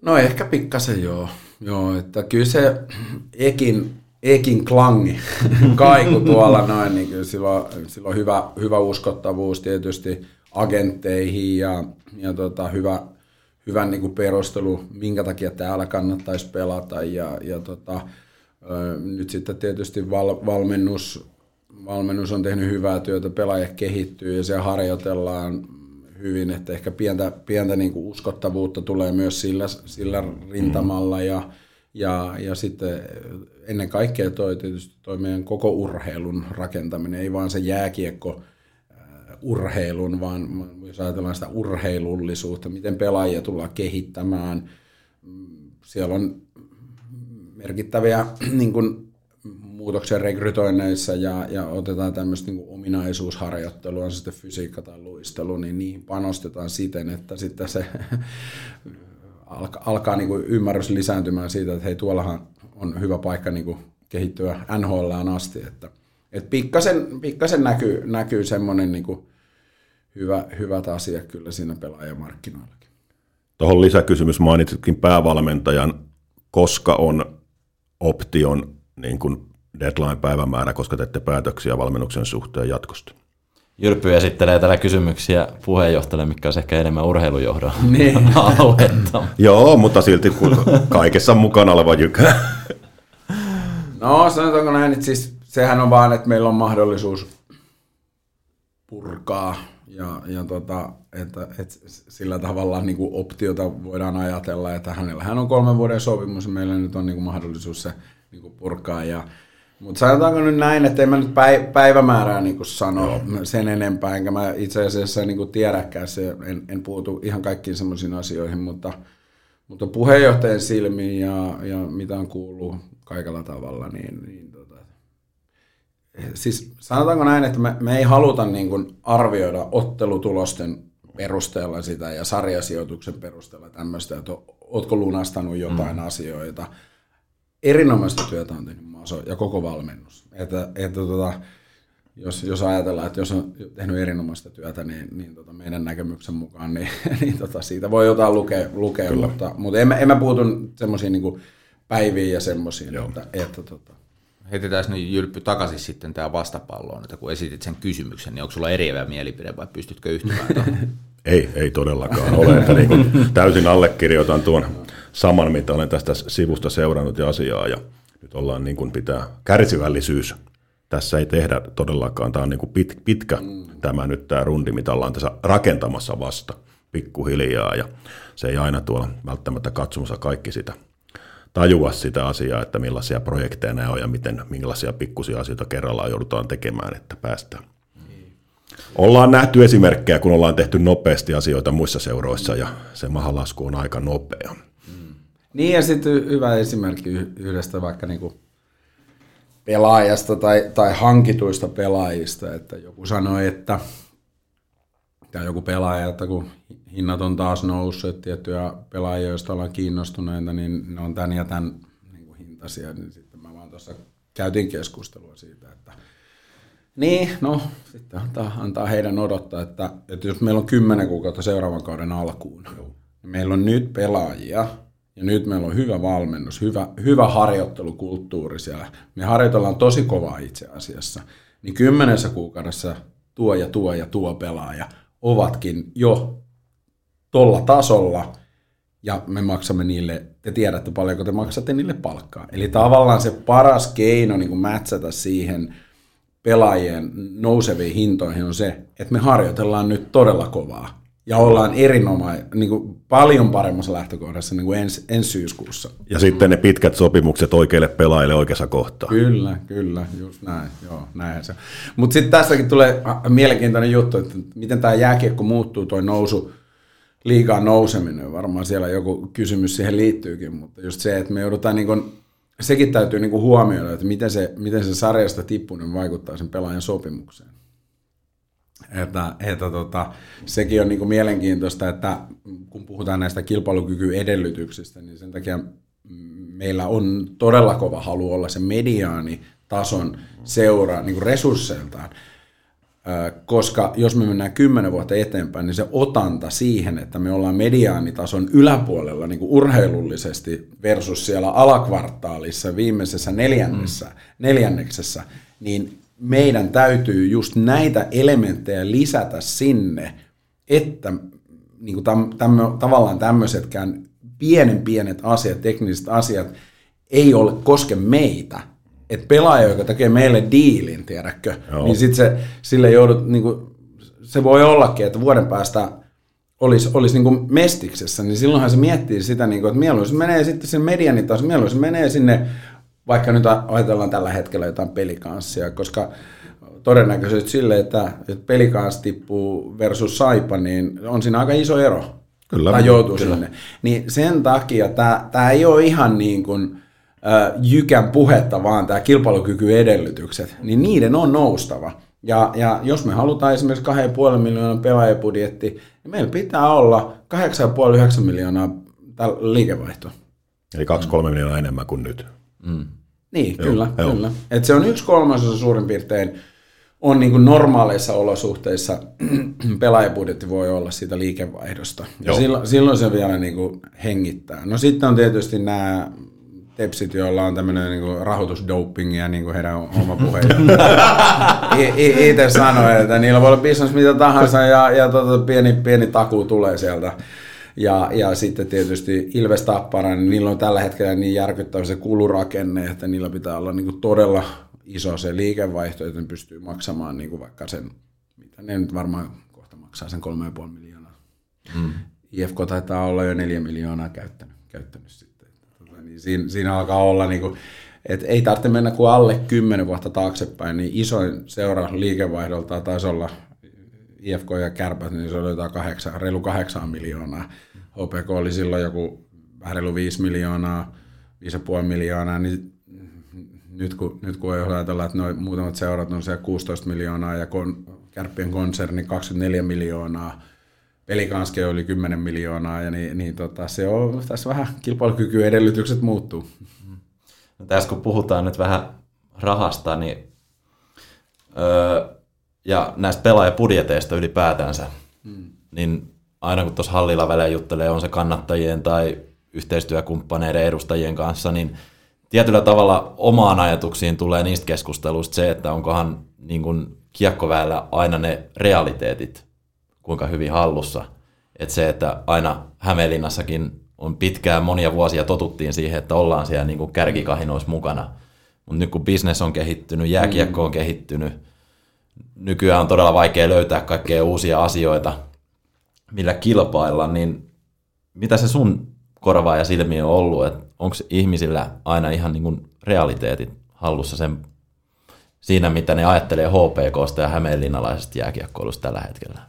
No ehkä pikkasen joo. joo että kyllä se Ekin, Ekin klangi kaiku tuolla noin, niin kyllä sillä on hyvä, hyvä uskottavuus tietysti agentteihin ja, ja tota, hyvä, hyvän niin kuin perustelu, minkä takia täällä kannattaisi pelata. Ja, ja tota, nyt sitten tietysti val, valmennus, valmennus on tehnyt hyvää työtä, pelaajat kehittyy ja siellä harjoitellaan hyvin, että ehkä pientä, pientä niin kuin uskottavuutta tulee myös sillä, sillä rintamalla ja, ja, ja sitten ennen kaikkea toi, tietysti toi meidän koko urheilun rakentaminen, ei vaan se jääkiekko, urheilun, vaan jos ajatellaan sitä urheilullisuutta, miten pelaajia tullaan kehittämään. Siellä on merkittäviä niin kuin, muutoksia rekrytoinneissa ja, ja otetaan tämmöistä niin ominaisuusharjoittelua, on sitten fysiikka tai luistelu, niin niihin panostetaan siten, että sitten se alkaa, alkaa niin kuin ymmärrys lisääntymään siitä, että hei tuollahan on hyvä paikka niin kuin kehittyä NHLään asti, että et pikkasen, pikkasen näkyy, näkyy semmoinen niin kuin hyvä, hyvät asiat kyllä siinä pelaajamarkkinoillakin. Tuohon lisäkysymys mainitsitkin päävalmentajan, koska on option niin kuin deadline-päivämäärä, koska teette päätöksiä valmennuksen suhteen jatkosta? Jyrppy esittelee täällä kysymyksiä puheenjohtajalle, mikä on ehkä enemmän urheilujohdon niin. aluetta. Joo, mutta silti kaikessa mukana oleva jykä. no sanotaanko näin, että siis sehän on vaan, että meillä on mahdollisuus purkaa ja, ja tota, että, että sillä tavalla niin kuin optiota voidaan ajatella, että hänellä hän on kolmen vuoden sopimus ja meillä nyt on niin kuin mahdollisuus se niin kuin purkaa. Ja, mutta sanotaanko nyt näin, että en mä nyt päivämäärää niin kuin sano no. sen enempää, enkä mä itse asiassa niin kuin tiedäkään se, en, en puutu ihan kaikkiin semmoisiin asioihin, mutta, mutta puheenjohtajan silmiin ja, ja mitä on kuullut kaikella tavalla, niin, niin siis sanotaanko näin, että me, me ei haluta niin kuin arvioida ottelutulosten perusteella sitä ja sarjasijoituksen perusteella tämmöistä, että ootko lunastanut jotain mm. asioita. Erinomaista työtä on tehnyt Maso ja koko valmennus. Että, että tota, jos, jos ajatellaan, että jos on tehnyt erinomaista työtä, niin, niin tota meidän näkemyksen mukaan, niin, niin tota siitä voi jotain lukea, lukea mutta, mutta en, en mä puutu semmoisiin niin päiviin ja semmoisiin, että, että tota, heitetään nyt Jylppy takaisin sitten tämä vastapalloon, että kun esitit sen kysymyksen, niin onko sulla eriävä mielipide vai pystytkö yhtymään Ei, ei todellakaan ole. Että niin kuin täysin allekirjoitan tuon saman, mitä olen tästä sivusta seurannut ja asiaa. Ja nyt ollaan niin kuin pitää kärsivällisyys. Tässä ei tehdä todellakaan. Tämä on niin kuin pit, pitkä tämä nyt tämä rundi, mitä ollaan tässä rakentamassa vasta pikkuhiljaa. Ja se ei aina tuolla välttämättä katsomassa kaikki sitä tajua sitä asiaa, että millaisia projekteja nämä on ja miten, millaisia pikkusia asioita kerrallaan joudutaan tekemään, että päästään. Ollaan nähty esimerkkejä, kun ollaan tehty nopeasti asioita muissa seuroissa ja se mahalasku on aika nopea. Niin ja sitten hyvä esimerkki yhdestä vaikka niinku pelaajasta tai, tai hankituista pelaajista, että joku sanoi, että tai joku pelaaja, että kun hinnat on taas noussut, tiettyjä pelaajia, joista ollaan kiinnostuneita, niin ne on tämän ja tämän niin kuin hintaisia, niin sitten mä vaan tuossa käytin keskustelua siitä, että niin, no sitten antaa, antaa heidän odottaa, että, että jos meillä on kymmenen kuukautta seuraavan kauden alkuun, niin meillä on nyt pelaajia, ja nyt meillä on hyvä valmennus, hyvä, hyvä harjoittelukulttuuri siellä. Me harjoitellaan tosi kovaa itse asiassa. Niin kymmenessä kuukaudessa tuo ja tuo ja tuo pelaaja ovatkin jo tolla tasolla, ja me maksamme niille, te tiedätte paljonko te maksatte niille palkkaa. Eli tavallaan se paras keino niin kuin mätsätä siihen pelaajien nouseviin hintoihin on se, että me harjoitellaan nyt todella kovaa ja ollaan erinomainen, niin kuin paljon paremmassa lähtökohdassa niin kuin ens, ensi syyskuussa. Ja sitten ne pitkät sopimukset oikeille pelaajille oikeassa kohtaa. Kyllä, kyllä, just näin, joo, näin se. Mutta sitten tästäkin tulee mielenkiintoinen juttu, että miten tämä jääkiekko muuttuu, tuo nousu, liikaa nouseminen, varmaan siellä joku kysymys siihen liittyykin, mutta just se, että me joudutaan niin kuin, sekin täytyy niin kuin huomioida, että miten se, miten se sarjasta tippuminen vaikuttaa sen pelaajan sopimukseen. Että, että tota, sekin on niin kuin mielenkiintoista, että kun puhutaan näistä kilpailukykyedellytyksistä, niin sen takia meillä on todella kova halu olla se mediaani tason seura niin resursseiltaan koska jos me mennään kymmenen vuotta eteenpäin, niin se otanta siihen, että me ollaan mediaanitason yläpuolella niin kuin urheilullisesti versus siellä alakvartaalissa viimeisessä neljännessä, mm. neljänneksessä, niin meidän täytyy just näitä elementtejä lisätä sinne, että niin kuin täm, täm, tavallaan tämmöisetkään pienen pienet asiat, tekniset asiat, ei ole koske meitä, että pelaaja, joka tekee meille diilin, tiedätkö, Joo. niin sitten se, sille joudut, niin kuin, se voi ollakin, että vuoden päästä olisi, olisi niin kuin mestiksessä, niin silloinhan se miettii sitä, niin kuin, että mieluummin se menee sitten sen median taas, mieluummin se menee sinne, vaikka nyt ajatellaan tällä hetkellä jotain pelikanssia, koska todennäköisesti sille, että, että pelikans tippuu versus saipa, niin on siinä aika iso ero. Kyllä. Tai joutuu kyllä. sinne. Niin sen takia tämä ei ole ihan niin kuin, jykän puhetta, vaan tämä kilpailukykyedellytykset, niin niiden on noustava. Ja, ja jos me halutaan esimerkiksi 2,5 miljoonan pelaajapudjetti, niin meillä pitää olla 8,5-9 miljoonaa liikevaihto. Eli 2-3 miljoonaa enemmän kuin nyt. Mm. Niin, joo, kyllä. Joo. kyllä. Et se on yksi kolmasosa suurin piirtein on niin normaaleissa olosuhteissa pelaajapudjetti voi olla siitä liikevaihdosta. Ja silloin, silloin se vielä niin kuin hengittää. No sitten on tietysti nämä tepsit, joilla on tämmöinen niin rahoitusdoping ja niin kuin heidän oma puheenjohtaja itse sanoi, että niillä voi olla business mitä tahansa ja, ja tota, pieni, pieni takuu tulee sieltä. Ja, ja sitten tietysti Ilves Tappara, niin niillä on tällä hetkellä niin järkyttävä se kulurakenne, että niillä pitää olla niin kuin todella iso se liikevaihto, että ne pystyy maksamaan niin kuin vaikka sen, mitä ne nyt varmaan kohta maksaa sen 3,5 miljoonaa. Mm. IFK taitaa olla jo 4 miljoonaa käyttänyt, käyttänyt sitten. Tota, niin siinä, siinä alkaa olla niin kuin, et ei tarvitse mennä kuin alle 10 vuotta taaksepäin, niin isoin seura liikevaihdolta taisi olla IFK ja Kärpät, niin se oli jotain kahdeksan, reilu 8 miljoonaa. HPK oli silloin joku vähän reilu 5 miljoonaa, 5,5 miljoonaa, niin nyt kun, nyt kun ajatellaan, että noin muutamat seurat on siellä 16 miljoonaa ja kon, Kärppien konserni 24 miljoonaa, Pelikanske oli 10 miljoonaa, ja niin, niin tota, se on tässä vähän kilpailukykyedellytykset muuttuu. No tässä kun puhutaan nyt vähän rahasta, niin öö, ja näistä pelaajapudjeteista ylipäätänsä, hmm. niin aina kun tuossa hallilla välillä juttelee, on se kannattajien tai yhteistyökumppaneiden edustajien kanssa, niin tietyllä tavalla omaan ajatuksiin tulee niistä keskusteluista se, että onkohan niin kuin kiekkoväellä aina ne realiteetit kuinka hyvin hallussa. Että se, että aina Hämeenlinnassakin on pitkään monia vuosia totuttiin siihen, että ollaan siellä niin kuin kärkikahinoissa mukana. Mutta nyt kun business on kehittynyt, jääkiekko on kehittynyt, nykyään on todella vaikea löytää kaikkea uusia asioita, millä kilpailla, niin mitä se sun korvaa ja silmiä on ollut, että onko ihmisillä aina ihan niin kuin realiteetit hallussa sen, siinä, mitä ne ajattelee HPKsta ja hämeenlinnalaisesta jääkiekkoilusta tällä hetkellä?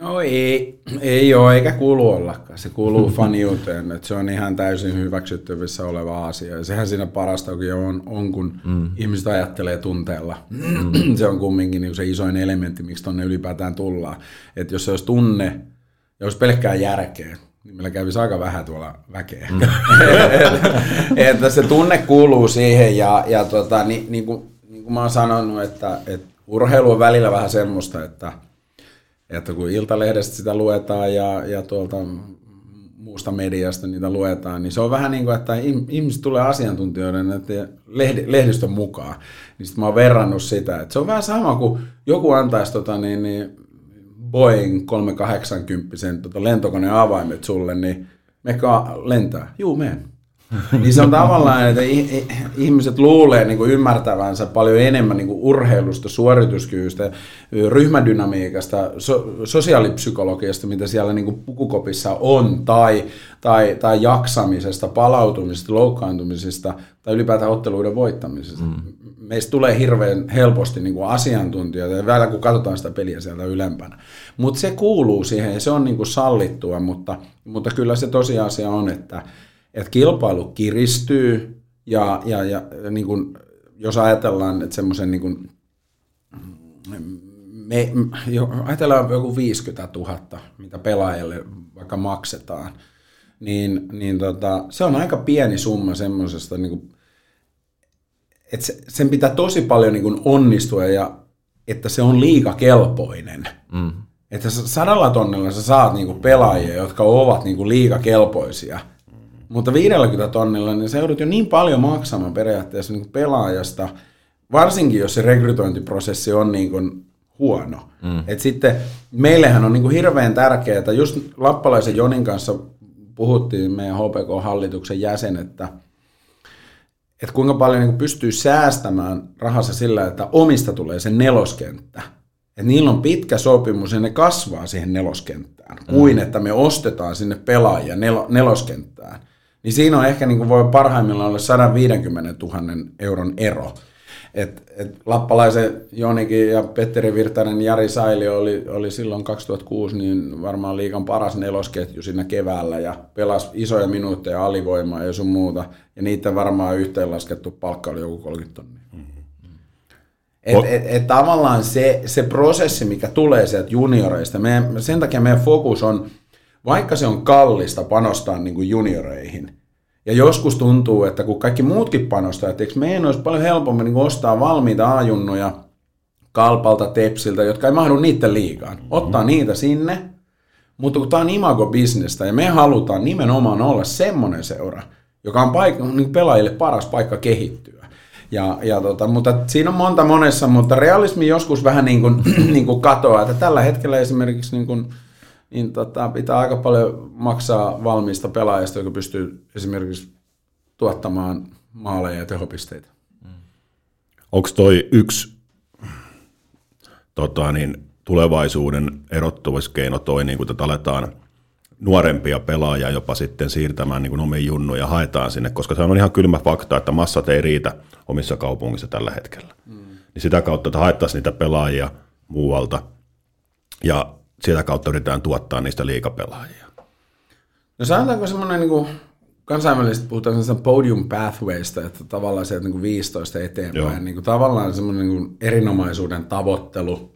No ei, ei ole, eikä kuulu ollakaan. Se kuuluu faniuteen, että se on ihan täysin hyväksyttävissä oleva asia. Ja sehän siinä parasta on, on kun mm. ihmiset ajattelee tunteella. Mm. se on kumminkin niin se isoin elementti, miksi tuonne ylipäätään tullaan. Että jos se olisi tunne, jos pelkkää järkeä, niin meillä kävisi aika vähän tuolla väkeä. Mm. että se tunne kuuluu siihen ja, ja tota, niin, niin, kuin, niin kuin mä oon sanonut, että, että urheilu on välillä vähän semmoista, että, että kun Iltalehdestä sitä luetaan ja, ja tuolta muusta mediasta niitä luetaan, niin se on vähän niin kuin, että ihmiset tulee asiantuntijoiden että lehdistön mukaan. Niin sitten mä oon verrannut sitä, että se on vähän sama kuin joku antaisi tota, niin, niin Boeing 380 tota lentokoneen avaimet sulle, niin mekka lentää. Juu, meen. niin se on tavallaan, että ihmiset luulee niin kuin ymmärtävänsä paljon enemmän niin kuin urheilusta, suorituskyvystä, ryhmädynamiikasta, so, sosiaalipsykologiasta, mitä siellä niin kuin pukukopissa on, tai, tai, tai jaksamisesta, palautumisesta, loukkaantumisesta, tai ylipäätään otteluiden voittamisesta. Mm. Meistä tulee hirveän helposti niin kuin asiantuntijoita, ja vielä kun katsotaan sitä peliä sieltä ylempänä. Mutta se kuuluu siihen, ja se on niin kuin sallittua, mutta, mutta kyllä se tosiasia on, että että kilpailu kiristyy ja, ja, ja niin kuin, jos ajatellaan, että semmoisen niin kuin, me, jo, ajatellaan joku 50 000, mitä pelaajille vaikka maksetaan, niin, niin tota, se on aika pieni summa semmoisesta, niin kuin, että se, sen pitää tosi paljon niin kuin onnistua ja että se on liikakelpoinen. Mm. Että sadalla tonnilla sä saat niinku pelaajia, jotka ovat niinku liikakelpoisia. Mutta 50 tonnilla niin se joudut jo niin paljon maksamaan periaatteessa niinku pelaajasta, varsinkin jos se rekrytointiprosessi on niinku huono. Mm. Et sitten meillähän on niinku hirveän tärkeää, että just Lappalaisen Jonin kanssa puhuttiin meidän HPK-hallituksen jäsen, että, että kuinka paljon niin pystyy säästämään rahassa sillä, että omista tulee se neloskenttä. Että niillä on pitkä sopimus ja ne kasvaa siihen neloskenttään, mm. kuin että me ostetaan sinne pelaajia nel- neloskenttään. Niin siinä on ehkä niin kuin voi parhaimmillaan olla 150 000 euron ero. Et, et Lappalaisen Jonikin ja Petteri Virtanen Jari Saili oli, oli silloin 2006 niin varmaan liikan paras nelosketju siinä keväällä ja pelasi isoja minuutteja alivoimaa ja sun muuta. Ja niitä varmaan yhteenlaskettu palkka oli joku 30 tonnia. Mm-hmm. Et, et, et tavallaan se, se prosessi, mikä tulee sieltä junioreista, me, sen takia meidän fokus on, vaikka se on kallista panostaa niin kuin junioreihin, ja joskus tuntuu, että kun kaikki muutkin panostaa, että eikö meidän olisi paljon helpommin niin ostaa valmiita ajunnoja kalpalta, tepsiltä, jotka ei mahdu niiden liikaan. Ottaa mm-hmm. niitä sinne, mutta kun tämä on imago-bisnestä ja me halutaan nimenomaan olla semmoinen seura, joka on paikka, niin pelaajille paras paikka kehittyä. Ja, ja tota, mutta siinä on monta monessa, mutta realismi joskus vähän niin kuin, niin kuin katoaa, että tällä hetkellä esimerkiksi niin kuin, niin tota, pitää aika paljon maksaa valmiista pelaajasta, joka pystyy esimerkiksi tuottamaan maaleja ja tehopisteitä. Onko toi yksi tota, niin, tulevaisuuden erottuviskeino toi, niin kun aletaan nuorempia pelaajia jopa sitten siirtämään niin omiin junnuja ja haetaan sinne, koska se on ihan kylmä fakta, että massat ei riitä omissa kaupungissa tällä hetkellä. Mm. Niin sitä kautta, että haettaisiin niitä pelaajia muualta ja sitä kautta yritetään tuottaa niistä liikapelaajia. No sanotaanko semmoinen niin kuin kansainvälisesti puhutaan sen podium pathwaysta, että tavallaan sieltä niin kuin 15 eteenpäin, niin kuin tavallaan semmoinen niin kuin erinomaisuuden tavoittelu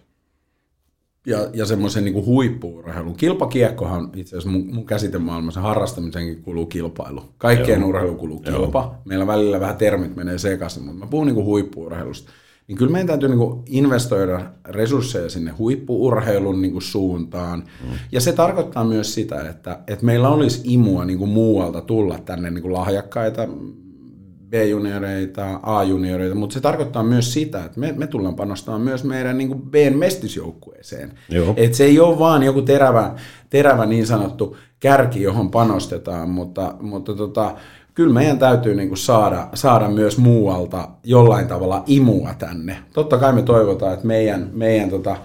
ja, ja semmoisen niin huippuurheilun. Kilpakiekkohan itse asiassa mun, mun käsitemaailmassa harrastamisenkin kuuluu kilpailu. Kaikkeen Joo. urheilu kuuluu kilpa. Joo. Meillä välillä vähän termit menee sekaisin, mutta mä puhun niin huippuurheilusta niin kyllä meidän täytyy niin investoida resursseja sinne huippuurheilun niin suuntaan. Mm. Ja se tarkoittaa myös sitä, että, että meillä olisi imua niin muualta tulla tänne niin lahjakkaita B-junioreita, A-junioreita, mutta se tarkoittaa myös sitä, että me, me tullaan panostamaan myös meidän niin kuin B-mestysjoukkueeseen. Että se ei ole vaan joku terävä, terävä niin sanottu kärki, johon panostetaan, mutta, mutta tota, kyllä meidän täytyy niin kuin saada, saada myös muualta jollain tavalla imua tänne. Totta kai me toivotaan, että meidän, meidän tota,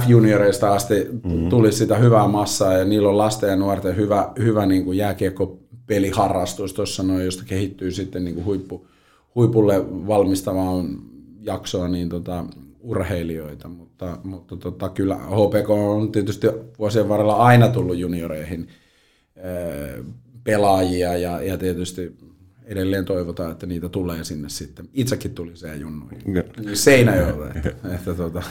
F-junioreista asti mm-hmm. tulisi sitä hyvää massaa ja niillä on lasten ja nuorten hyvä, hyvä niin kuin jääkiekko-peliharrastus tuossa noin, josta kehittyy sitten niin kuin huippu, huipulle valmistavaan jaksoa niin tota, urheilijoita, mutta, mutta tota, kyllä HPK on tietysti vuosien varrella aina tullut junioreihin pelaajia ja, ja tietysti edelleen toivotaan, että niitä tulee sinne sitten. Itsekin tuli se junnuihin. Seinäjoelta. Että, että tuota.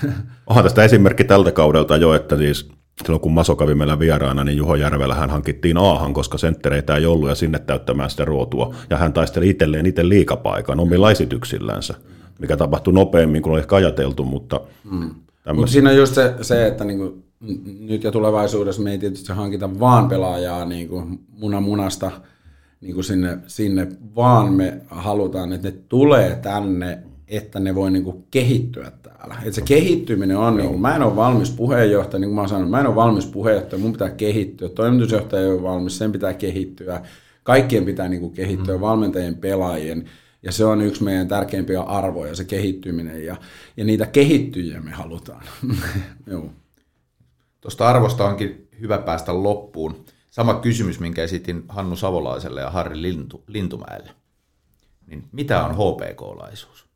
Onhan tästä esimerkki tältä kaudelta jo, että siis silloin kun Maso kävi meillä vieraana, niin Juho Järvelä hän hankittiin Aahan, koska senttereitä ei ollut ja sinne täyttämään sitä ruotua. Ja hän taisteli itselleen itse liikapaikan omilla esityksillänsä, mikä tapahtui nopeammin kuin oli ehkä ajateltu, mutta... Mm. Mutta siinä on just se, se että niinku nyt ja tulevaisuudessa me ei tietysti hankita vaan pelaajaa niin kuin muna munasta niin kuin sinne, sinne, vaan me halutaan, että ne tulee tänne, että ne voi niin kuin kehittyä täällä. Että se kehittyminen on, niin kuin, mä en ole valmis puheenjohtaja, niin kuin mä sanon, mä en ole valmis puheenjohtaja, mun pitää kehittyä, toimitusjohtaja ei ole valmis, sen pitää kehittyä, kaikkien pitää niin kuin kehittyä, mm. valmentajien, pelaajien, ja se on yksi meidän tärkeimpiä arvoja, se kehittyminen, ja, ja niitä kehittyjiä me halutaan. Joo. Tuosta arvosta onkin hyvä päästä loppuun. Sama kysymys, minkä esitin Hannu Savolaiselle ja Harri Lintu, Lintumäelle. Niin mitä on HPK-laisuus?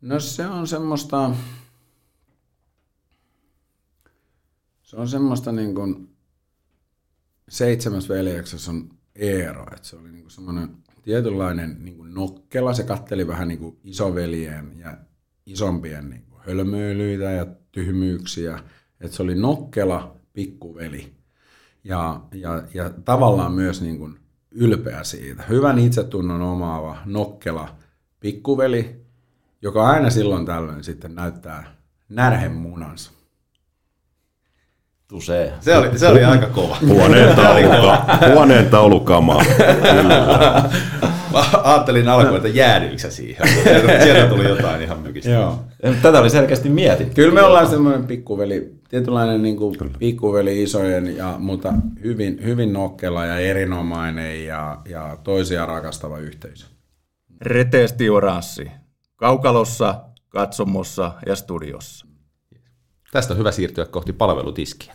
No se on semmoista, se on semmoista niin kuin seitsemäs veljeksessä on Eero, että se oli niin kuin semmoinen tietynlainen niin kuin nokkela, se katteli vähän niin kuin isoveljen ja isompien niin kuin hölmöilyitä ja tyhmyyksiä. Että se oli nokkela pikkuveli. Ja, ja, ja tavallaan myös niin kuin ylpeä siitä. Hyvän itsetunnon omaava, nokkela pikkuveli, joka aina silloin tällöin sitten näyttää närhemunansa. Tusee. Se oli, se oli aika kova. Huoneen huoneen taulukamaa. Mä ajattelin alkuun, että jäädyykö sä siihen. Sieltä, sieltä tuli jotain ihan mykistä. Joo. Tätä oli selkeästi mietitty. Kyllä me ollaan semmoinen pikkuveli, tietynlainen niin kuin pikkuveli isojen, ja, mutta hyvin, hyvin nokkela ja erinomainen ja, ja toisia rakastava yhteisö. Reteesti oranssi. Kaukalossa, katsomossa ja studiossa. Tästä on hyvä siirtyä kohti palvelutiskiä.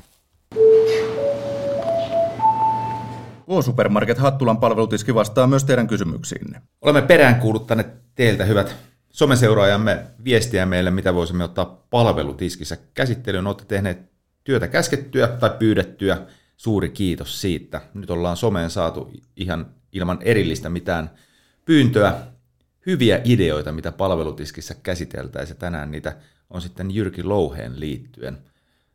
K-Supermarket Hattulan palvelutiski vastaa myös teidän kysymyksiinne. Olemme peräänkuuluttaneet teiltä hyvät someseuraajamme viestiä meille, mitä voisimme ottaa palvelutiskissä käsittelyyn. Olette tehneet työtä käskettyä tai pyydettyä. Suuri kiitos siitä. Nyt ollaan someen saatu ihan ilman erillistä mitään pyyntöä hyviä ideoita, mitä palvelutiskissä käsiteltäisiin. Tänään niitä on sitten Jyrki Louheen liittyen.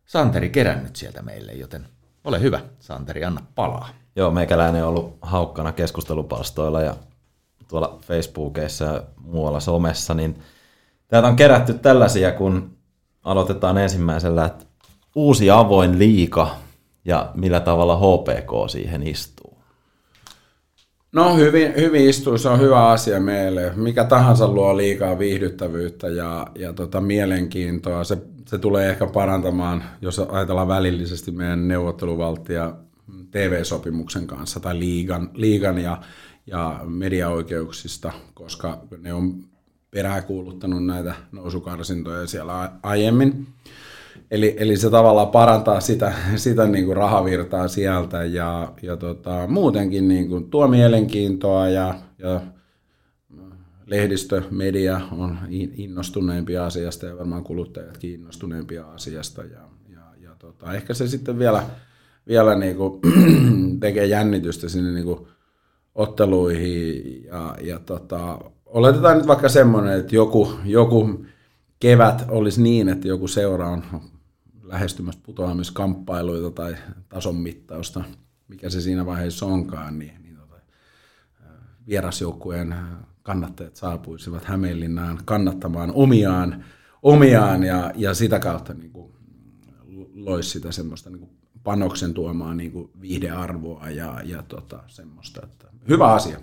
Santeri kerännyt sieltä meille, joten ole hyvä, Santeri, anna palaa. Joo, meikäläinen on ollut haukkana keskustelupalstoilla ja tuolla Facebookissa ja muualla somessa, niin täältä on kerätty tällaisia, kun aloitetaan ensimmäisellä, että uusi avoin liika ja millä tavalla HPK siihen istuu. No hyvin, hyvin istuu, se on hyvä asia meille. Mikä tahansa luo liikaa viihdyttävyyttä ja, ja tota mielenkiintoa. Se, se tulee ehkä parantamaan, jos ajatellaan välillisesti meidän neuvotteluvaltia TV-sopimuksen kanssa tai liigan, liigan ja, ja mediaoikeuksista, koska ne on peräänkuuluttanut näitä nousukarsintoja siellä aiemmin. Eli, eli se tavallaan parantaa sitä, sitä niin kuin rahavirtaa sieltä ja, ja tota, muutenkin niin kuin tuo mielenkiintoa ja, ja lehdistö, media on innostuneempia asiasta ja varmaan kuluttajatkin innostuneempia asiasta. Ja, ja, ja tota, ehkä se sitten vielä, vielä niin kuin tekee jännitystä sinne niin kuin otteluihin ja, ja tota, oletetaan nyt vaikka semmoinen, että joku, joku kevät olisi niin, että joku seura on lähestymässä putoamiskamppailuita tai tason mittausta, mikä se siinä vaiheessa onkaan, niin, niin tota, vierasjoukkueen kannattajat saapuisivat Hämeenlinnaan kannattamaan omiaan, omiaan ja, ja sitä kautta niin kuin, loisi sitä semmoista niin kuin panoksen tuomaan niin kuin viihdearvoa ja, ja tota, semmoista. Että hyvä asia.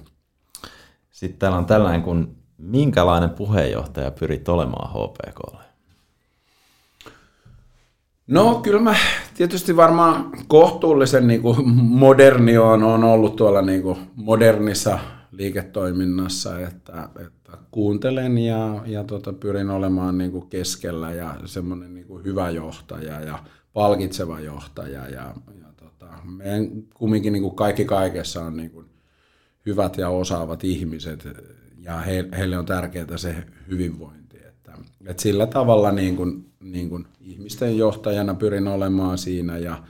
Sitten täällä on tällainen kuin minkälainen puheenjohtaja pyrit olemaan HPKlle? No kyllä mä tietysti varmaan kohtuullisen niin kuin moderni on, on ollut tuolla niin kuin modernissa liiketoiminnassa, että, että kuuntelen ja, ja tota, pyrin olemaan niin kuin keskellä ja semmoinen niin kuin hyvä johtaja ja palkitseva johtaja ja, ja tota, meidän kumminkin niin kuin kaikki kaikessa on niin kuin hyvät ja osaavat ihmiset ja he, heille on tärkeää se hyvinvointi. Että, että sillä tavalla niin kuin, niin kuin ihmisten johtajana pyrin olemaan siinä ja,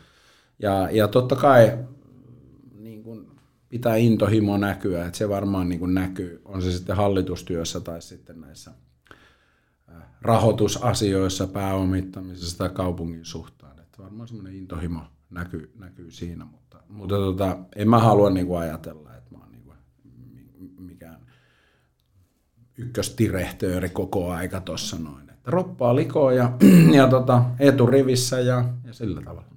ja, ja totta kai niin kuin pitää intohimo näkyä, että se varmaan niin kuin näkyy, on se sitten hallitustyössä tai sitten näissä rahoitusasioissa, pääomittamisessa tai kaupungin suhtaan. Että varmaan semmoinen intohimo näkyy, näkyy siinä, mutta, mutta tota, en mä halua niin kuin ajatella, että mä oon niin kuin mikään ykköstirehtööri koko aika tuossa noin. Että roppaa likoa ja, ja tota, eturivissä ja, ja sillä tavalla.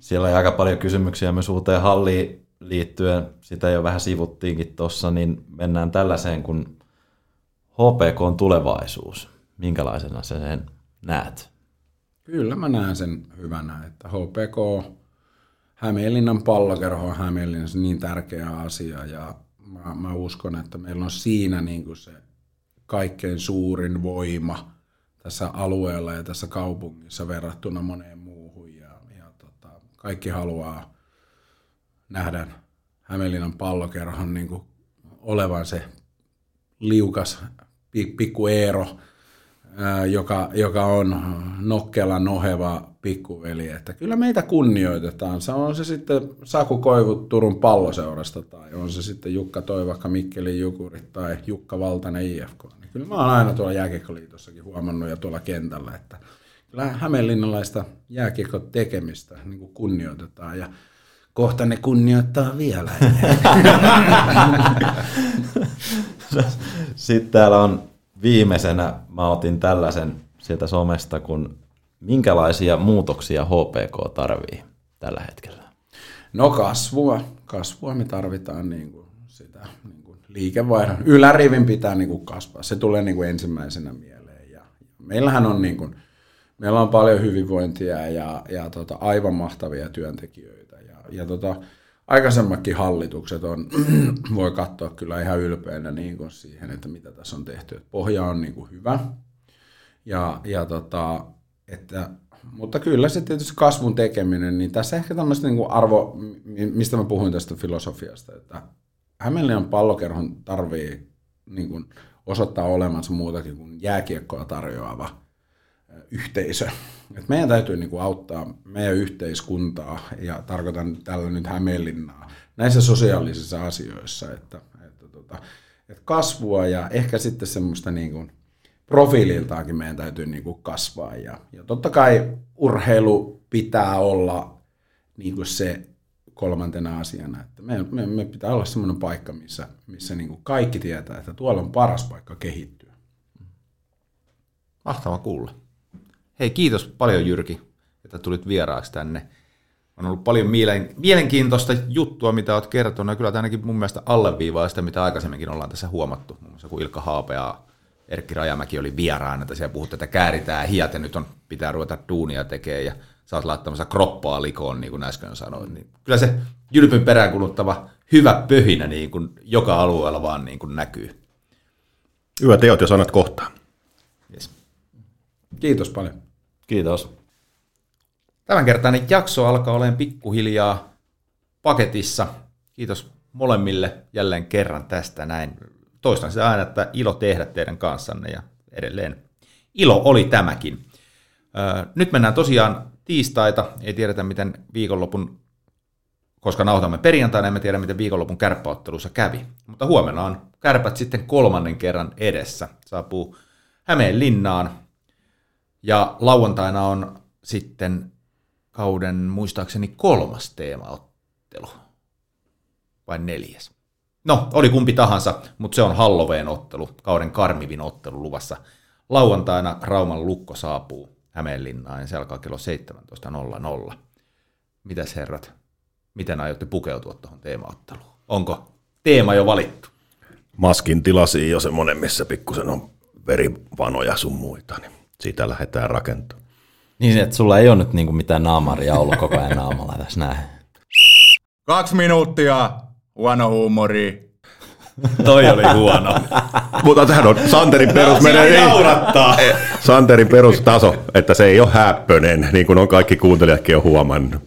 Siellä on aika paljon kysymyksiä myös uuteen halliin liittyen. Sitä jo vähän sivuttiinkin tuossa, niin mennään tällaiseen kuin HPK on tulevaisuus. Minkälaisena sen näet? Kyllä mä näen sen hyvänä, että HPK, Hämeenlinnan pallokerho on Hämeenlinnassa niin tärkeä asia ja mä, mä uskon, että meillä on siinä niin kuin se kaikkein suurin voima tässä alueella ja tässä kaupungissa verrattuna moneen muuhun. Ja, ja tota, kaikki haluaa nähdä Hämeenlinnan pallokerhon niin kuin olevan se liukas pikku Eero, joka, joka on nokkela, noheva pikkuveli. Että kyllä meitä kunnioitetaan. Se on se sitten Saku Koivut Turun palloseurasta tai on se sitten Jukka Toivakka Mikkelin Jukurit tai Jukka Valtanen IFK. Niin kyllä mä oon aina tuolla jääkiekkoliitossakin huomannut ja tuolla kentällä, että kyllä Hämeenlinnalaista jääkiekko tekemistä niin kunnioitetaan ja kohta ne kunnioittaa vielä. Sitten täällä on viimeisenä, mä otin tällaisen sieltä somesta, kun minkälaisia muutoksia HPK tarvii tällä hetkellä? No kasvua. Kasvua me tarvitaan niin kuin sitä niin kuin liikevaihdon. Ylärivin pitää niin kuin kasvaa. Se tulee niin kuin ensimmäisenä mieleen. Ja meillähän on, niin kuin, meillä on paljon hyvinvointia ja, ja tota, aivan mahtavia työntekijöitä. Ja, ja tota, aikaisemmatkin hallitukset on, voi katsoa kyllä ihan ylpeänä niin kuin siihen, että mitä tässä on tehty. Et pohja on niin kuin hyvä. Ja, ja tota, että, mutta kyllä se tietysti kasvun tekeminen, niin tässä ehkä tämmöistä niin kuin arvo, mistä mä puhuin tästä filosofiasta, että Hämeenlinnan pallokerhon tarvii niin kuin osoittaa olemansa muutakin kuin jääkiekkoa tarjoava yhteisö. Et meidän täytyy niin kuin auttaa meidän yhteiskuntaa, ja tarkoitan tällä nyt Hämeenlinnaa, näissä sosiaalisissa asioissa, että, että, tota, että kasvua ja ehkä sitten semmoista niin kuin profiililtaankin meidän täytyy niin kuin kasvaa. Ja, ja totta kai urheilu pitää olla niin kuin se kolmantena asiana, että me, me, me pitää olla semmoinen paikka, missä, missä niin kuin kaikki tietää, että tuolla on paras paikka kehittyä. Mahtava kuulla. Hei, kiitos paljon Jyrki, että tulit vieraaksi tänne. On ollut paljon mielenkiintoista juttua, mitä olet kertonut, ja kyllä ainakin mun mielestä alleviivaa sitä, mitä aikaisemminkin ollaan tässä huomattu. Muun muassa kun Ilkka Haapea Erkki Rajamäki oli vieraana, että siellä puhuttiin, että kääritään hiat ja nyt on, pitää ruveta duunia tekemään ja sä oot laittamassa kroppaa likoon, niin kuin äsken sanoin. Niin kyllä se jylpyn peräänkuluttava hyvä pöhinä niin kuin joka alueella vaan niin kuin näkyy. Hyvä teot ja sanat kohtaan. Yes. Kiitos paljon. Kiitos. Tämänkertainen jakso alkaa olemaan pikkuhiljaa paketissa. Kiitos molemmille jälleen kerran tästä näin toistan sitä aina, että ilo tehdä teidän kanssanne ja edelleen ilo oli tämäkin. Nyt mennään tosiaan tiistaita, ei tiedetä miten viikonlopun, koska nautamme perjantaina, emme tiedä miten viikonlopun kärppäottelussa kävi. Mutta huomenna on kärpät sitten kolmannen kerran edessä. Saapuu Hämeenlinnaan ja lauantaina on sitten kauden muistaakseni kolmas teemaottelu. Vai neljäs? No, oli kumpi tahansa, mutta se on Halloween ottelu, kauden karmivin ottelu luvassa. Lauantaina Rauman lukko saapuu Hämeenlinnaan ja se alkaa kello 17.00. Mitäs herrat, miten aiotte pukeutua tuohon teemaotteluun? Onko teema jo valittu? Maskin tilasi jo semmoinen, missä pikkusen on verivanoja sun muita, niin siitä lähdetään rakentamaan. Niin, että sulla ei ole nyt niinku mitään naamaria ollut koko ajan naamalla tässä näin. Kaksi minuuttia, huono huumori. Toi oli huono. Mutta tähän on Santerin perus menee niin, Santerin perustaso, että se ei ole häppönen, niin kuin on kaikki kuuntelijatkin jo huomannut.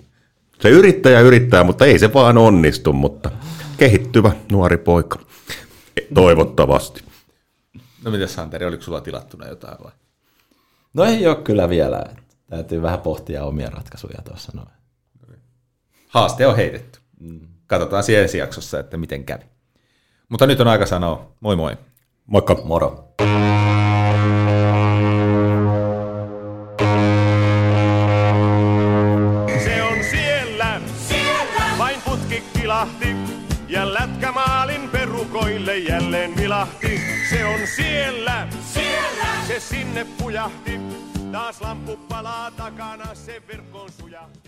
Se yrittää ja yrittää, mutta ei se vaan onnistu, mutta kehittyvä nuori poika. Toivottavasti. No miten Santeri, oliko sulla tilattuna jotain vai? No ei ole kyllä vielä. Täytyy vähän pohtia omia ratkaisuja tuossa noin. Haaste on heitetty. Katsotaan siellä ensi jaksossa, että miten kävi. Mutta nyt on aika sanoa moi moi. Moikka. Moro. Se on siellä, siellä. vain putki kilahti. Ja lätkämaalin perukoille jälleen vilahti. Se on siellä, sinne pujahti. Taas lampu palaa takana, se verkkoon sujahti.